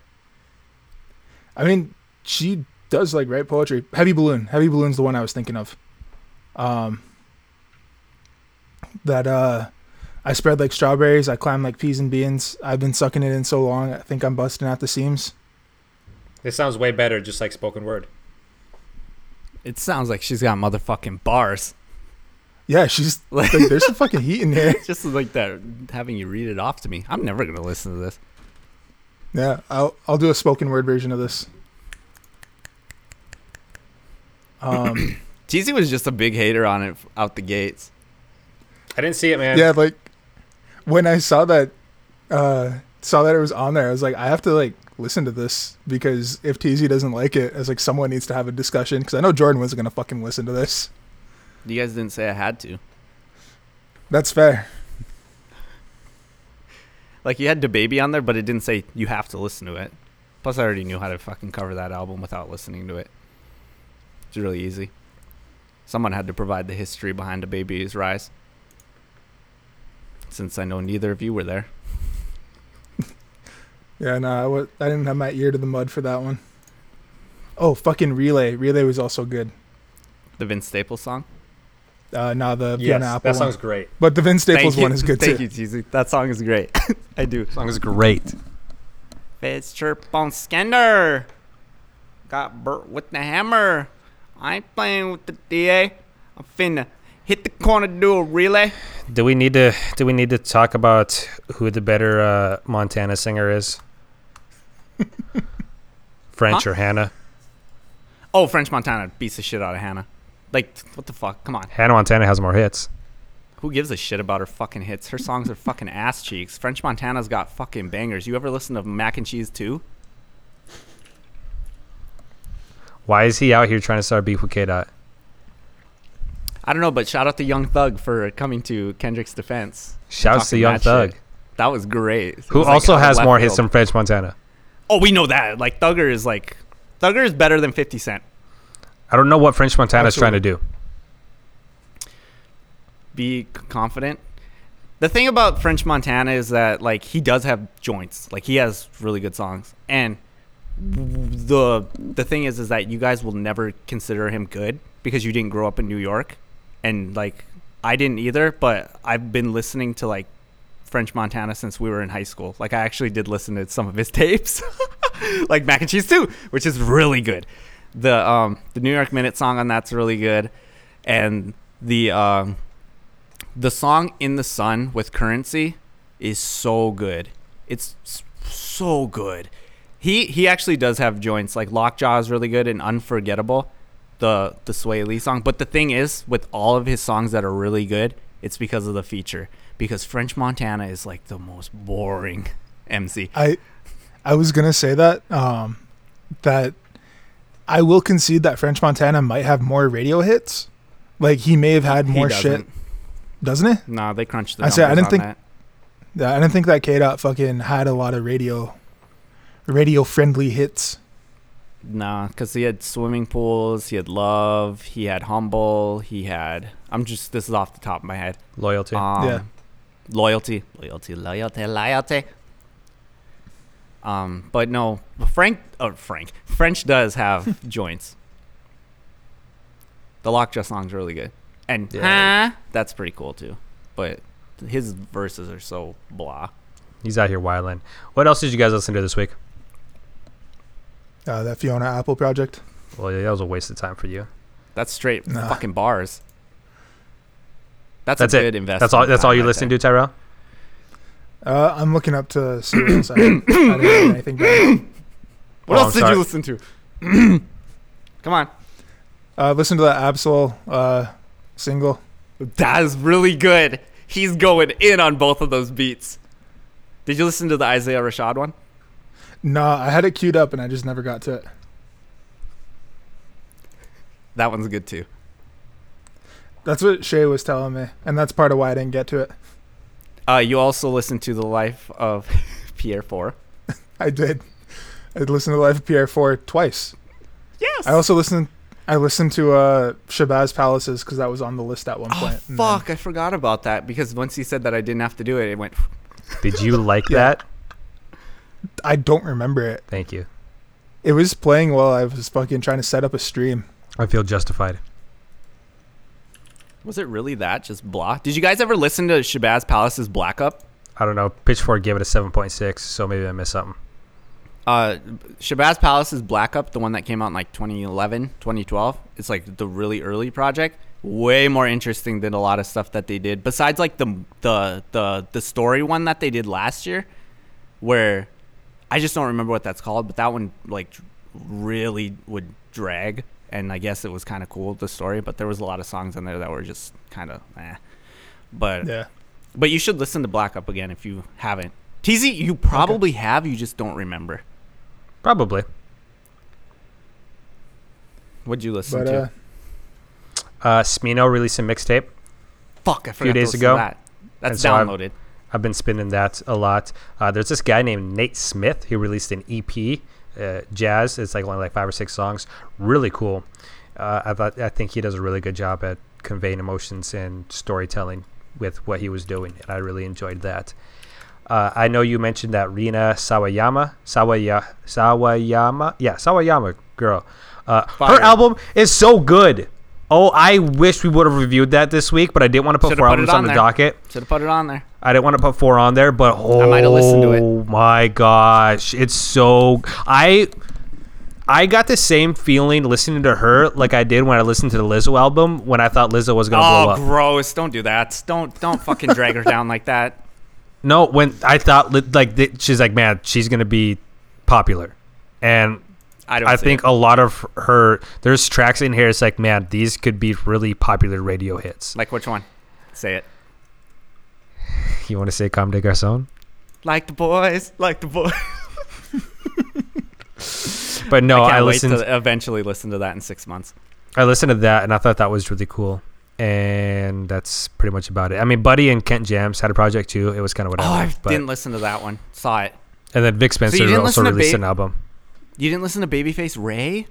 Speaker 3: I mean, she does like write poetry. Heavy Balloon. Heavy Balloon's the one I was thinking of. Um that uh I spread like strawberries, I climb like peas and beans. I've been sucking it in so long, I think I'm busting at the seams.
Speaker 2: this sounds way better just like spoken word
Speaker 4: It sounds like she's got motherfucking bars.
Speaker 3: Yeah, she's like there's some fucking heat in here.
Speaker 4: Just like that, having you read it off to me. I'm never gonna listen to this.
Speaker 3: Yeah, I'll I'll do a spoken word version of this. Um
Speaker 4: Jeezy was just a big hater on it out the gates.
Speaker 2: i didn't see it man
Speaker 3: yeah, like when I saw that uh saw that it was on there, I was like I have to like listen to this because if TZ doesn't like it, it's like someone needs to have a discussion because I know Jordan wasn't gonna fucking listen to this.
Speaker 4: You guys didn't say I had to.
Speaker 3: That's fair.
Speaker 4: Like you had DaBaby on there, but it didn't say you have to listen to it. Plus, I already knew how to fucking cover that album without listening to it. It's really easy. Someone had to provide the history behind DaBaby's rise. Since I know neither of you were there.
Speaker 3: Yeah, no, I didn't have my ear to the mud for that one. Oh, fucking relay! Relay was also good.
Speaker 4: The Vince Staples song.
Speaker 3: Uh, no, the
Speaker 2: Yes,
Speaker 3: Fiona Apple
Speaker 2: that
Speaker 3: one.
Speaker 2: song's great.
Speaker 3: But the Vince Staples one is good
Speaker 4: Thank
Speaker 3: too.
Speaker 4: Thank you, Cheesy. That song is great. I do.
Speaker 2: song is great.
Speaker 4: Fitz chirp on Skender. Got Burt with the hammer. I ain't playing with the DA. I'm finna hit the corner, do a relay.
Speaker 2: Do we need to do we need to talk about who the better uh, Montana singer is? French
Speaker 4: Huh?
Speaker 2: or Hannah?
Speaker 4: Oh, French Montana beats the shit out of Hannah. Like, what the fuck? Come on.
Speaker 2: Hannah Montana has more hits.
Speaker 4: Who gives a shit about her fucking hits? Her songs are fucking ass cheeks. French Montana's got fucking bangers. You ever listen to Mac and Cheese too?
Speaker 2: Why is he out here trying to start beef with K Dot?
Speaker 4: I don't know, but shout out to Young Thug for coming to Kendrick's defense.
Speaker 2: Shouts to Young Thug,
Speaker 4: shit. That was great. It
Speaker 2: who
Speaker 4: was,
Speaker 2: also
Speaker 4: out of
Speaker 2: has more hits than French Montana.
Speaker 4: Oh, we know that. Like Thugger is like Thugger is better than 50 Cent.
Speaker 2: I don't know what French Montana is trying to do.
Speaker 4: Be confident. The thing about French Montana is that like he does have joints. Like he has really good songs. And the the thing is is that you guys will never consider him good because you didn't grow up in New York and like I didn't either, but I've been listening to like French Montana since we were in high school. Like I actually did listen to some of his tapes. like Mac and Cheese too, which is really good. The um the New York Minute song on that's really good. And the um the song In the Sun with Currency is so good. It's so good. He he actually does have joints like Lockjaw is really good and Unforgettable, the the Swae Lee song. But the thing is, with all of his songs that are really good, it's because of the feature. Because French Montana is like the most boring MC.
Speaker 3: I I was gonna say that um, that I will concede that French Montana might have more radio hits. Like he may have had more shit,
Speaker 4: doesn't.
Speaker 3: doesn't he?
Speaker 4: Nah, they crunched the
Speaker 3: I said, I didn't think-
Speaker 4: that.
Speaker 3: Yeah, I didn't think that K Dot fucking had a lot of radio radio friendly hits.
Speaker 4: Nah, because he had swimming pools, he had love, he had humble, he had. I'm just this is off the top of my head.
Speaker 2: Loyalty.
Speaker 4: Um,
Speaker 3: Yeah.
Speaker 4: Loyalty, loyalty, loyalty, loyalty. Um, but no, Frank, oh Frank, French does have joints. The Lockjaw song's really good, and
Speaker 2: Yeah.
Speaker 4: huh, that's pretty cool too. But his verses are so blah.
Speaker 2: He's out here wilding. What else did you guys listen to this week?
Speaker 3: Uh, that Fiona Apple project.
Speaker 2: Well, yeah, that was a waste of time for you.
Speaker 4: That's straight
Speaker 3: Nah.
Speaker 4: fucking bars. That's,
Speaker 2: That's
Speaker 4: a
Speaker 2: it.
Speaker 4: good investment.
Speaker 2: That's all. That's all you
Speaker 4: right
Speaker 2: listen to, Tyrell.
Speaker 3: Uh, I'm looking up to see what else I, I didn't hear anything back.
Speaker 4: What
Speaker 2: Oh,
Speaker 4: else
Speaker 2: I'm
Speaker 4: did
Speaker 2: sorry.
Speaker 4: you listen to? Come on.
Speaker 3: Uh, listen to that Absol uh, single.
Speaker 4: That is really good. He's going in on both of those beats. Did you listen to the Isaiah Rashad one?
Speaker 3: No, I had it queued up and I just never got to it.
Speaker 4: That one's good too.
Speaker 3: That's what Shay was telling me, and that's part of why I didn't get to it.
Speaker 4: Uh, you also listened to the life of Pi'erre Four.
Speaker 3: I did. I listened to the Life of Pi'erre four twice.
Speaker 4: Yes.
Speaker 3: I also listened. I listened to uh, Shabazz Palaces because that was on the list at one
Speaker 4: oh
Speaker 3: point. and then-
Speaker 4: fuck! I forgot about that because once he said that I didn't have to do it, it went.
Speaker 2: Did you like
Speaker 3: Yeah.
Speaker 2: that?
Speaker 3: I don't remember it.
Speaker 2: Thank you.
Speaker 3: It was playing while I was fucking trying to set up a stream.
Speaker 2: I feel justified.
Speaker 4: Was it really that? Just blah. Did you guys ever listen to Shabazz Palace's Black Up?
Speaker 2: I don't know. Pitchfork gave it a seven point six, so maybe I missed something.
Speaker 4: Uh, Shabazz Palace's Black Up, the one that came out in like 2011, 2012. It's like the really early project. Way more interesting than a lot of stuff that they did. Besides like the the the the story one that they did last year, where I just don't remember what that's called, but that one like really would drag. And I guess it was kind of cool the story, but there was a lot of songs in there that were just kind of eh. But
Speaker 3: Yeah.
Speaker 4: but you should listen to Black Up again if you haven't. TZ, you probably have, you just don't remember.
Speaker 2: Probably.
Speaker 4: What'd you listen
Speaker 3: But
Speaker 4: to?
Speaker 3: uh,
Speaker 2: Uh, Smino released a mixtape.
Speaker 4: Fuck, I forgot
Speaker 2: days
Speaker 4: to listen to
Speaker 2: ago.
Speaker 4: That. That's
Speaker 2: so I've-
Speaker 4: downloaded.
Speaker 2: I've been spinning that a lot. Uh, there's this guy named Nate Smith. He released an EP, uh, jazz. It's like only like five or six songs. Really cool. Uh, I thought I think he does a really good job at conveying emotions and storytelling with what he was doing, and I really enjoyed that. Uh, I know you mentioned that Rina Sawayama, Sawaya, Sawayama, yeah, Sawayama girl. Uh, her album is so good. Oh, I wish we would have reviewed that this week, but I didn't want to put
Speaker 4: Should've
Speaker 2: four
Speaker 4: put it
Speaker 2: albums on,
Speaker 4: on
Speaker 2: the
Speaker 4: there.
Speaker 2: docket.
Speaker 4: Should have put it on there.
Speaker 2: I didn't want to put four on there, but oh
Speaker 4: I might have listened to it.
Speaker 2: Oh my gosh, it's so I I got the same feeling listening to her like I did when I listened to the Lizzo album when I thought Lizzo was gonna blow
Speaker 4: Oh,
Speaker 2: up.
Speaker 4: gross! Don't do that. Don't don't fucking drag her down like that.
Speaker 2: No, when I thought li- like th- she's like, man, she's gonna be popular, and
Speaker 4: I don't.
Speaker 2: I think
Speaker 4: it.
Speaker 2: a lot of her there's tracks in here. It's like, man, these could be really popular radio hits.
Speaker 4: like which one? Say it.
Speaker 2: You want to say "Comme des Garçons"?
Speaker 4: Like the boys, like the boys.
Speaker 2: But no,
Speaker 4: I
Speaker 2: I, listened.
Speaker 4: to eventually listen to that in six months.
Speaker 2: I listened to that and I thought that was really cool. And that's pretty much about it. I mean, Buddy and Kent Jones had a project too. It was kind of
Speaker 4: Oh. I
Speaker 2: but,
Speaker 4: didn't listen to that one. Saw it.
Speaker 2: and then Vic Spencer
Speaker 4: didn't
Speaker 2: also released
Speaker 4: Ba-
Speaker 2: an album.
Speaker 4: You didn't listen to Babyface Ray?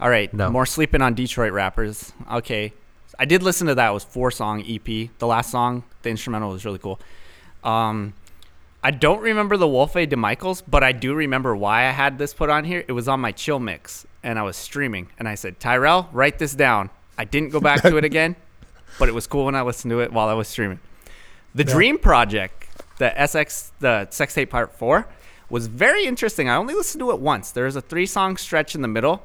Speaker 4: All right.
Speaker 2: No.
Speaker 4: More sleeping on Detroit rappers. Okay. I did listen to that. It was four song EP. The last song, the instrumental was really cool. Um, I don't remember the Wolfe DeMichaels, but I do remember why I had this put on here. It was on my chill mix, and I was streaming, and I said, Tyrell, write this down. I didn't go back to it again, but it was cool when I listened to it while I was streaming. The
Speaker 3: Yeah.
Speaker 4: Dream Project, the SX, the Sex Tape Part Four, was very interesting. I only listened to it once. There was a three-song stretch in the middle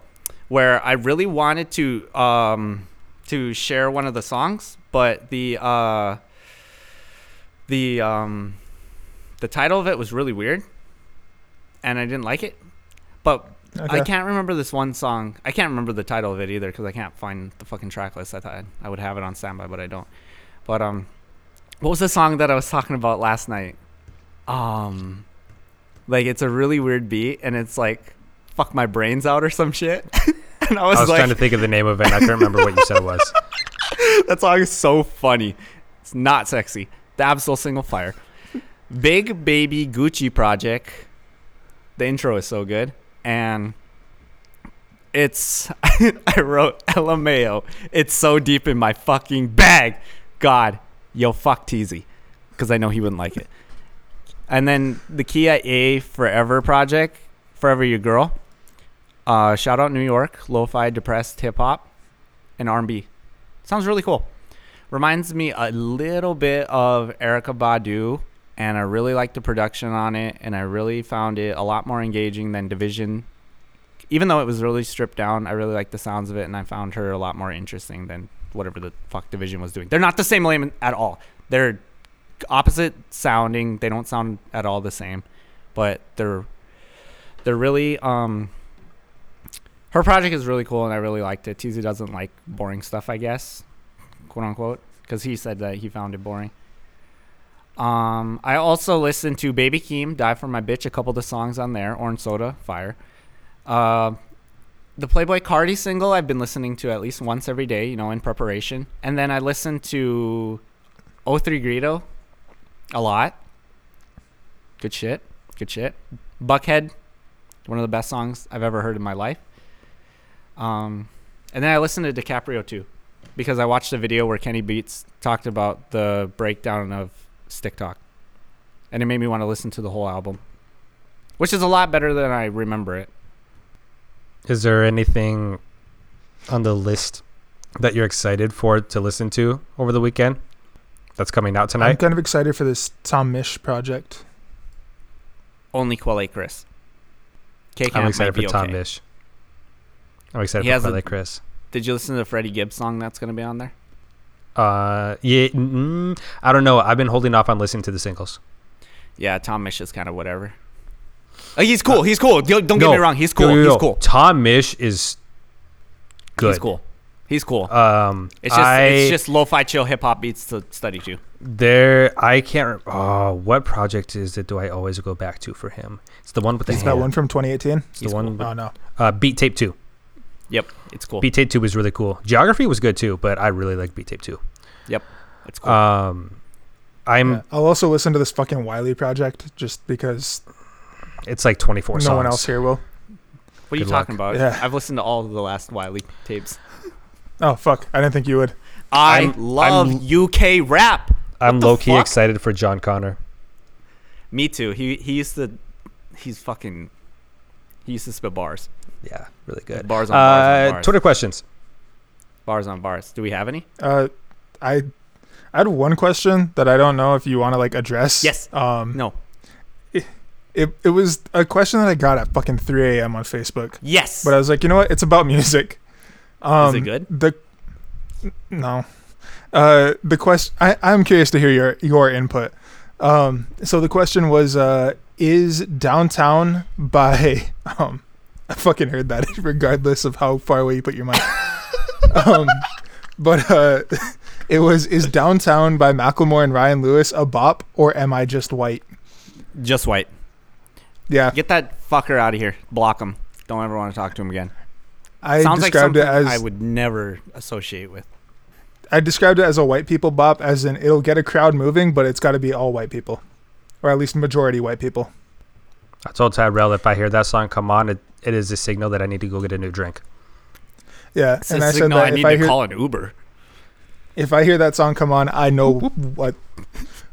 Speaker 4: where I really wanted to um, to share one of the songs, but the uh, the um, the title of it was really weird, and I didn't like it. But I can't remember this one song. I can't remember the title of it either because I can't find the fucking track list. I thought I would have it on standby, but I don't. But um, what was the song that I was talking about last night? Um, like it's a really weird beat, and it's like "fuck my brains out" or some shit. and I was,
Speaker 2: I was
Speaker 4: like,
Speaker 2: trying to think of the name of it. I can't remember what you said it was.
Speaker 4: that song is so funny. It's not sexy. The Absol single fire. Big Baby Gucci Project. The intro is so good. And it's I wrote LMAO. It's so deep in my fucking bag. God, yo fuck Teasy. Because I know he wouldn't like it. And then the Kia A Forever project, Forever Your Girl. Uh, shout out New York, lo-fi depressed hip hop and R&B. Sounds really cool. Reminds me a little bit of Erykah Badu, and I really like the production on it, and I really found it a lot more engaging than DVSN. Even though it was really stripped down, I really liked the sounds of it, and I found her a lot more interesting than whatever the fuck DVSN was doing. They're not the same lane at all. They're opposite sounding. They don't sound at all the same, but they're they're really um her project is really cool and I really liked it. Teasy doesn't like boring stuff, I guess, quote unquote, because he said that he found it boring. Um, I also listened to Baby Keem, Die for My Bitch, a couple of the songs on there. Orange Soda, Fire. Uh, the Playboi Carti single I've been listening to at least once every day, you know, in preparation. And then I listened to 03 Greedo a lot. Good shit. Good shit. Buckhead, one of the best songs I've ever heard in my life. Um, and then I listened to DiCaprio too, because I watched a video where Kenny Beats talked about the breakdown of Stick Talk, and it made me want to listen to the whole album, which is a lot better than I remember it.
Speaker 2: Is there anything on the list that you're excited for to listen to over the weekend that's coming out tonight.
Speaker 3: I'm kind of excited for this Tom Misch project.
Speaker 4: Only Quelle Chris.
Speaker 2: I'm excited for Tom Misch. I'm excited
Speaker 4: He
Speaker 2: for
Speaker 4: has a-
Speaker 2: Twilight Chris.
Speaker 4: Did you listen to the Freddie Gibbs song that's gonna be on there?
Speaker 2: Uh, yeah, mm, I don't know. I've been holding off on listening to the singles.
Speaker 4: Yeah, Tom Misch is kind of whatever. Uh, he's cool. He's cool. Don't don't get
Speaker 2: No,
Speaker 4: me wrong. He's cool.
Speaker 2: yo, yo, yo.
Speaker 4: He's cool.
Speaker 2: Tom Misch is good.
Speaker 4: He's cool. He's cool.
Speaker 2: Um,
Speaker 4: It's just
Speaker 2: I,
Speaker 4: it's just lo-fi chill hip hop beats to study to.
Speaker 2: There, I can't. Oh, what project is it? Do I always go back to for him? It's the one with the
Speaker 3: Is that
Speaker 2: hand.
Speaker 3: one from 2018?
Speaker 2: It's the one. with-
Speaker 3: Oh no.
Speaker 2: uh, Beat Tape Two.
Speaker 4: Yep, it's cool.
Speaker 2: Beat Tape Two was really cool. Geography was good too, but I really like Beat Tape Two.
Speaker 4: Yep, it's cool.
Speaker 2: Um, I'm.
Speaker 3: Yeah. I'll also listen to this fucking Wiley project just because
Speaker 2: It's like 24
Speaker 3: no
Speaker 2: songs.
Speaker 3: one else here will.
Speaker 4: what are you
Speaker 2: good luck.
Speaker 4: talking about?
Speaker 3: Yeah.
Speaker 4: I've listened to all of the last Wiley tapes.
Speaker 3: Oh fuck! I didn't think you would.
Speaker 4: I
Speaker 2: I'm-
Speaker 4: love
Speaker 2: I'm-
Speaker 4: UK rap.
Speaker 2: I'm
Speaker 4: the
Speaker 2: low key
Speaker 4: fuck?
Speaker 2: excited for Jon Connor.
Speaker 4: Me too. He he used to. He's fucking. He used to spit bars.
Speaker 2: Yeah, really good.
Speaker 4: Bars on bars on
Speaker 2: Uh,
Speaker 4: bars.
Speaker 2: Twitter questions.
Speaker 4: Bars on bars. Do we have any?
Speaker 3: Uh, I I had one question that I don't know if you want to like address.
Speaker 4: Yes.
Speaker 3: Um,
Speaker 4: No.
Speaker 3: it it was a question that I got at fucking 3 a.m. on Facebook,
Speaker 4: Yes.
Speaker 3: but I was like, you know what? It's about music. Um,
Speaker 4: it good?
Speaker 3: The no. Uh, the question I I'm curious to hear your your input. Um, so the question was, uh, is downtown by um, I fucking heard that regardless of how far away you put your mic. um, but uh, it was is downtown by Macklemore and Ryan Lewis a bop or am I just white?
Speaker 4: Just white.
Speaker 3: Yeah,
Speaker 4: Get that fucker out of here. Block him. Don't ever want to talk to him again.
Speaker 3: I
Speaker 4: Sounds like
Speaker 3: described
Speaker 4: something
Speaker 3: it as
Speaker 4: I would never associate with.
Speaker 3: I described it as a white people bop, as in it'll get a crowd moving, but it's got to be all white people, or at least majority white people.
Speaker 2: I told Tyrell if I hear that song come on, it, it is a signal that I need to go get a new drink.
Speaker 3: Yeah,
Speaker 4: It's
Speaker 3: and
Speaker 4: a
Speaker 3: I said that
Speaker 4: I
Speaker 3: if
Speaker 4: need
Speaker 3: I
Speaker 4: to
Speaker 3: hear
Speaker 4: call an Uber.
Speaker 3: if I hear that song come on, I know what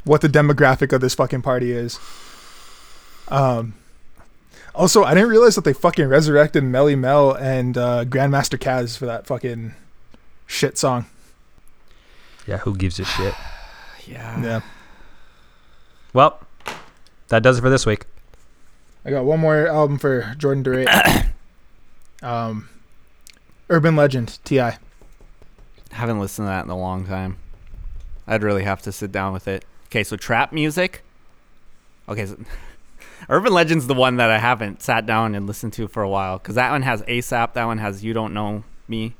Speaker 3: what the demographic of this fucking party is. Um. Also, I didn't realize that they fucking resurrected Melle Mel and uh, Grandmaster Caz for that fucking shit song.
Speaker 2: Yeah, who gives a shit?
Speaker 4: Yeah.
Speaker 3: Yeah.
Speaker 2: Well, that does it for this week.
Speaker 3: I got one more album for Jordan Durant. um, Urban Legend Ti.
Speaker 4: Haven't listened to that in a long time. I'd really have to sit down with it. Okay, so trap music. Okay, so Urban Legend's the one that I haven't sat down and listened to for a while because that one has ASAP. That one has You Don't Know Me,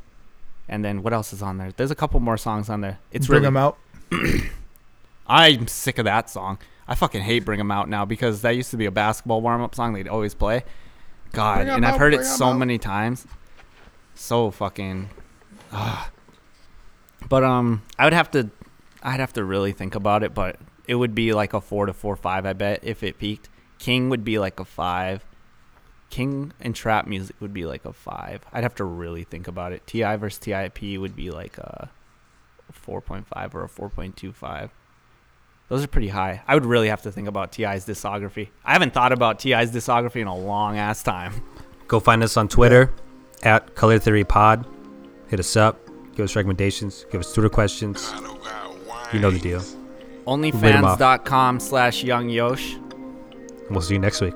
Speaker 4: and then what else is on there? There's a couple more songs on there. It's
Speaker 3: Bring
Speaker 4: really.
Speaker 3: them out.
Speaker 4: I'm sick of that song. I fucking hate Bring 'Em Out now because that used to be a basketball warm up song they'd always play. God,
Speaker 3: Bring
Speaker 4: and I've
Speaker 3: out,
Speaker 4: heard it so
Speaker 3: out.
Speaker 4: many times. So fucking. ah. But um, I would have to, I'd have to really think about it. But it would be like a four to four five. I bet if it peaked, King would be like a five. King and trap music would be like a five. I'd have to really think about it. Ti versus Tip would be like a four point five or a four point two five. Those are pretty high. I would really have to think about Ti's discography. I haven't thought about Ti's discography in a long ass time.
Speaker 2: Go find us on Twitter at Color Theory Pod. Hit us up. Give us recommendations. Give us Twitter questions. You know the deal.
Speaker 4: Onlyfans.com slash young Yosh.
Speaker 2: And we'll see you next week.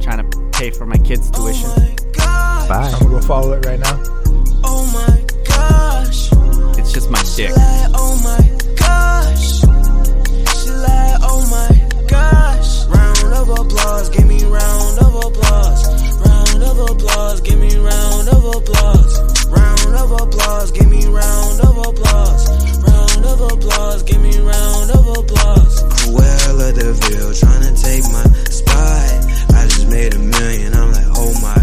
Speaker 4: Trying to pay for my kids' tuition.
Speaker 1: Oh my gosh,
Speaker 2: Bye.
Speaker 3: I'm gonna go follow it right now.
Speaker 1: oh my gosh.
Speaker 4: It's just my dick.
Speaker 1: Like, oh my gosh. She like, oh my gosh. Round of applause, give me round of applause round of applause, give me round of applause. Round of applause, give me round of applause. Round of applause, give me round of applause. Cruella de Vil trying to take my spot. I just made a million, I'm like, oh my.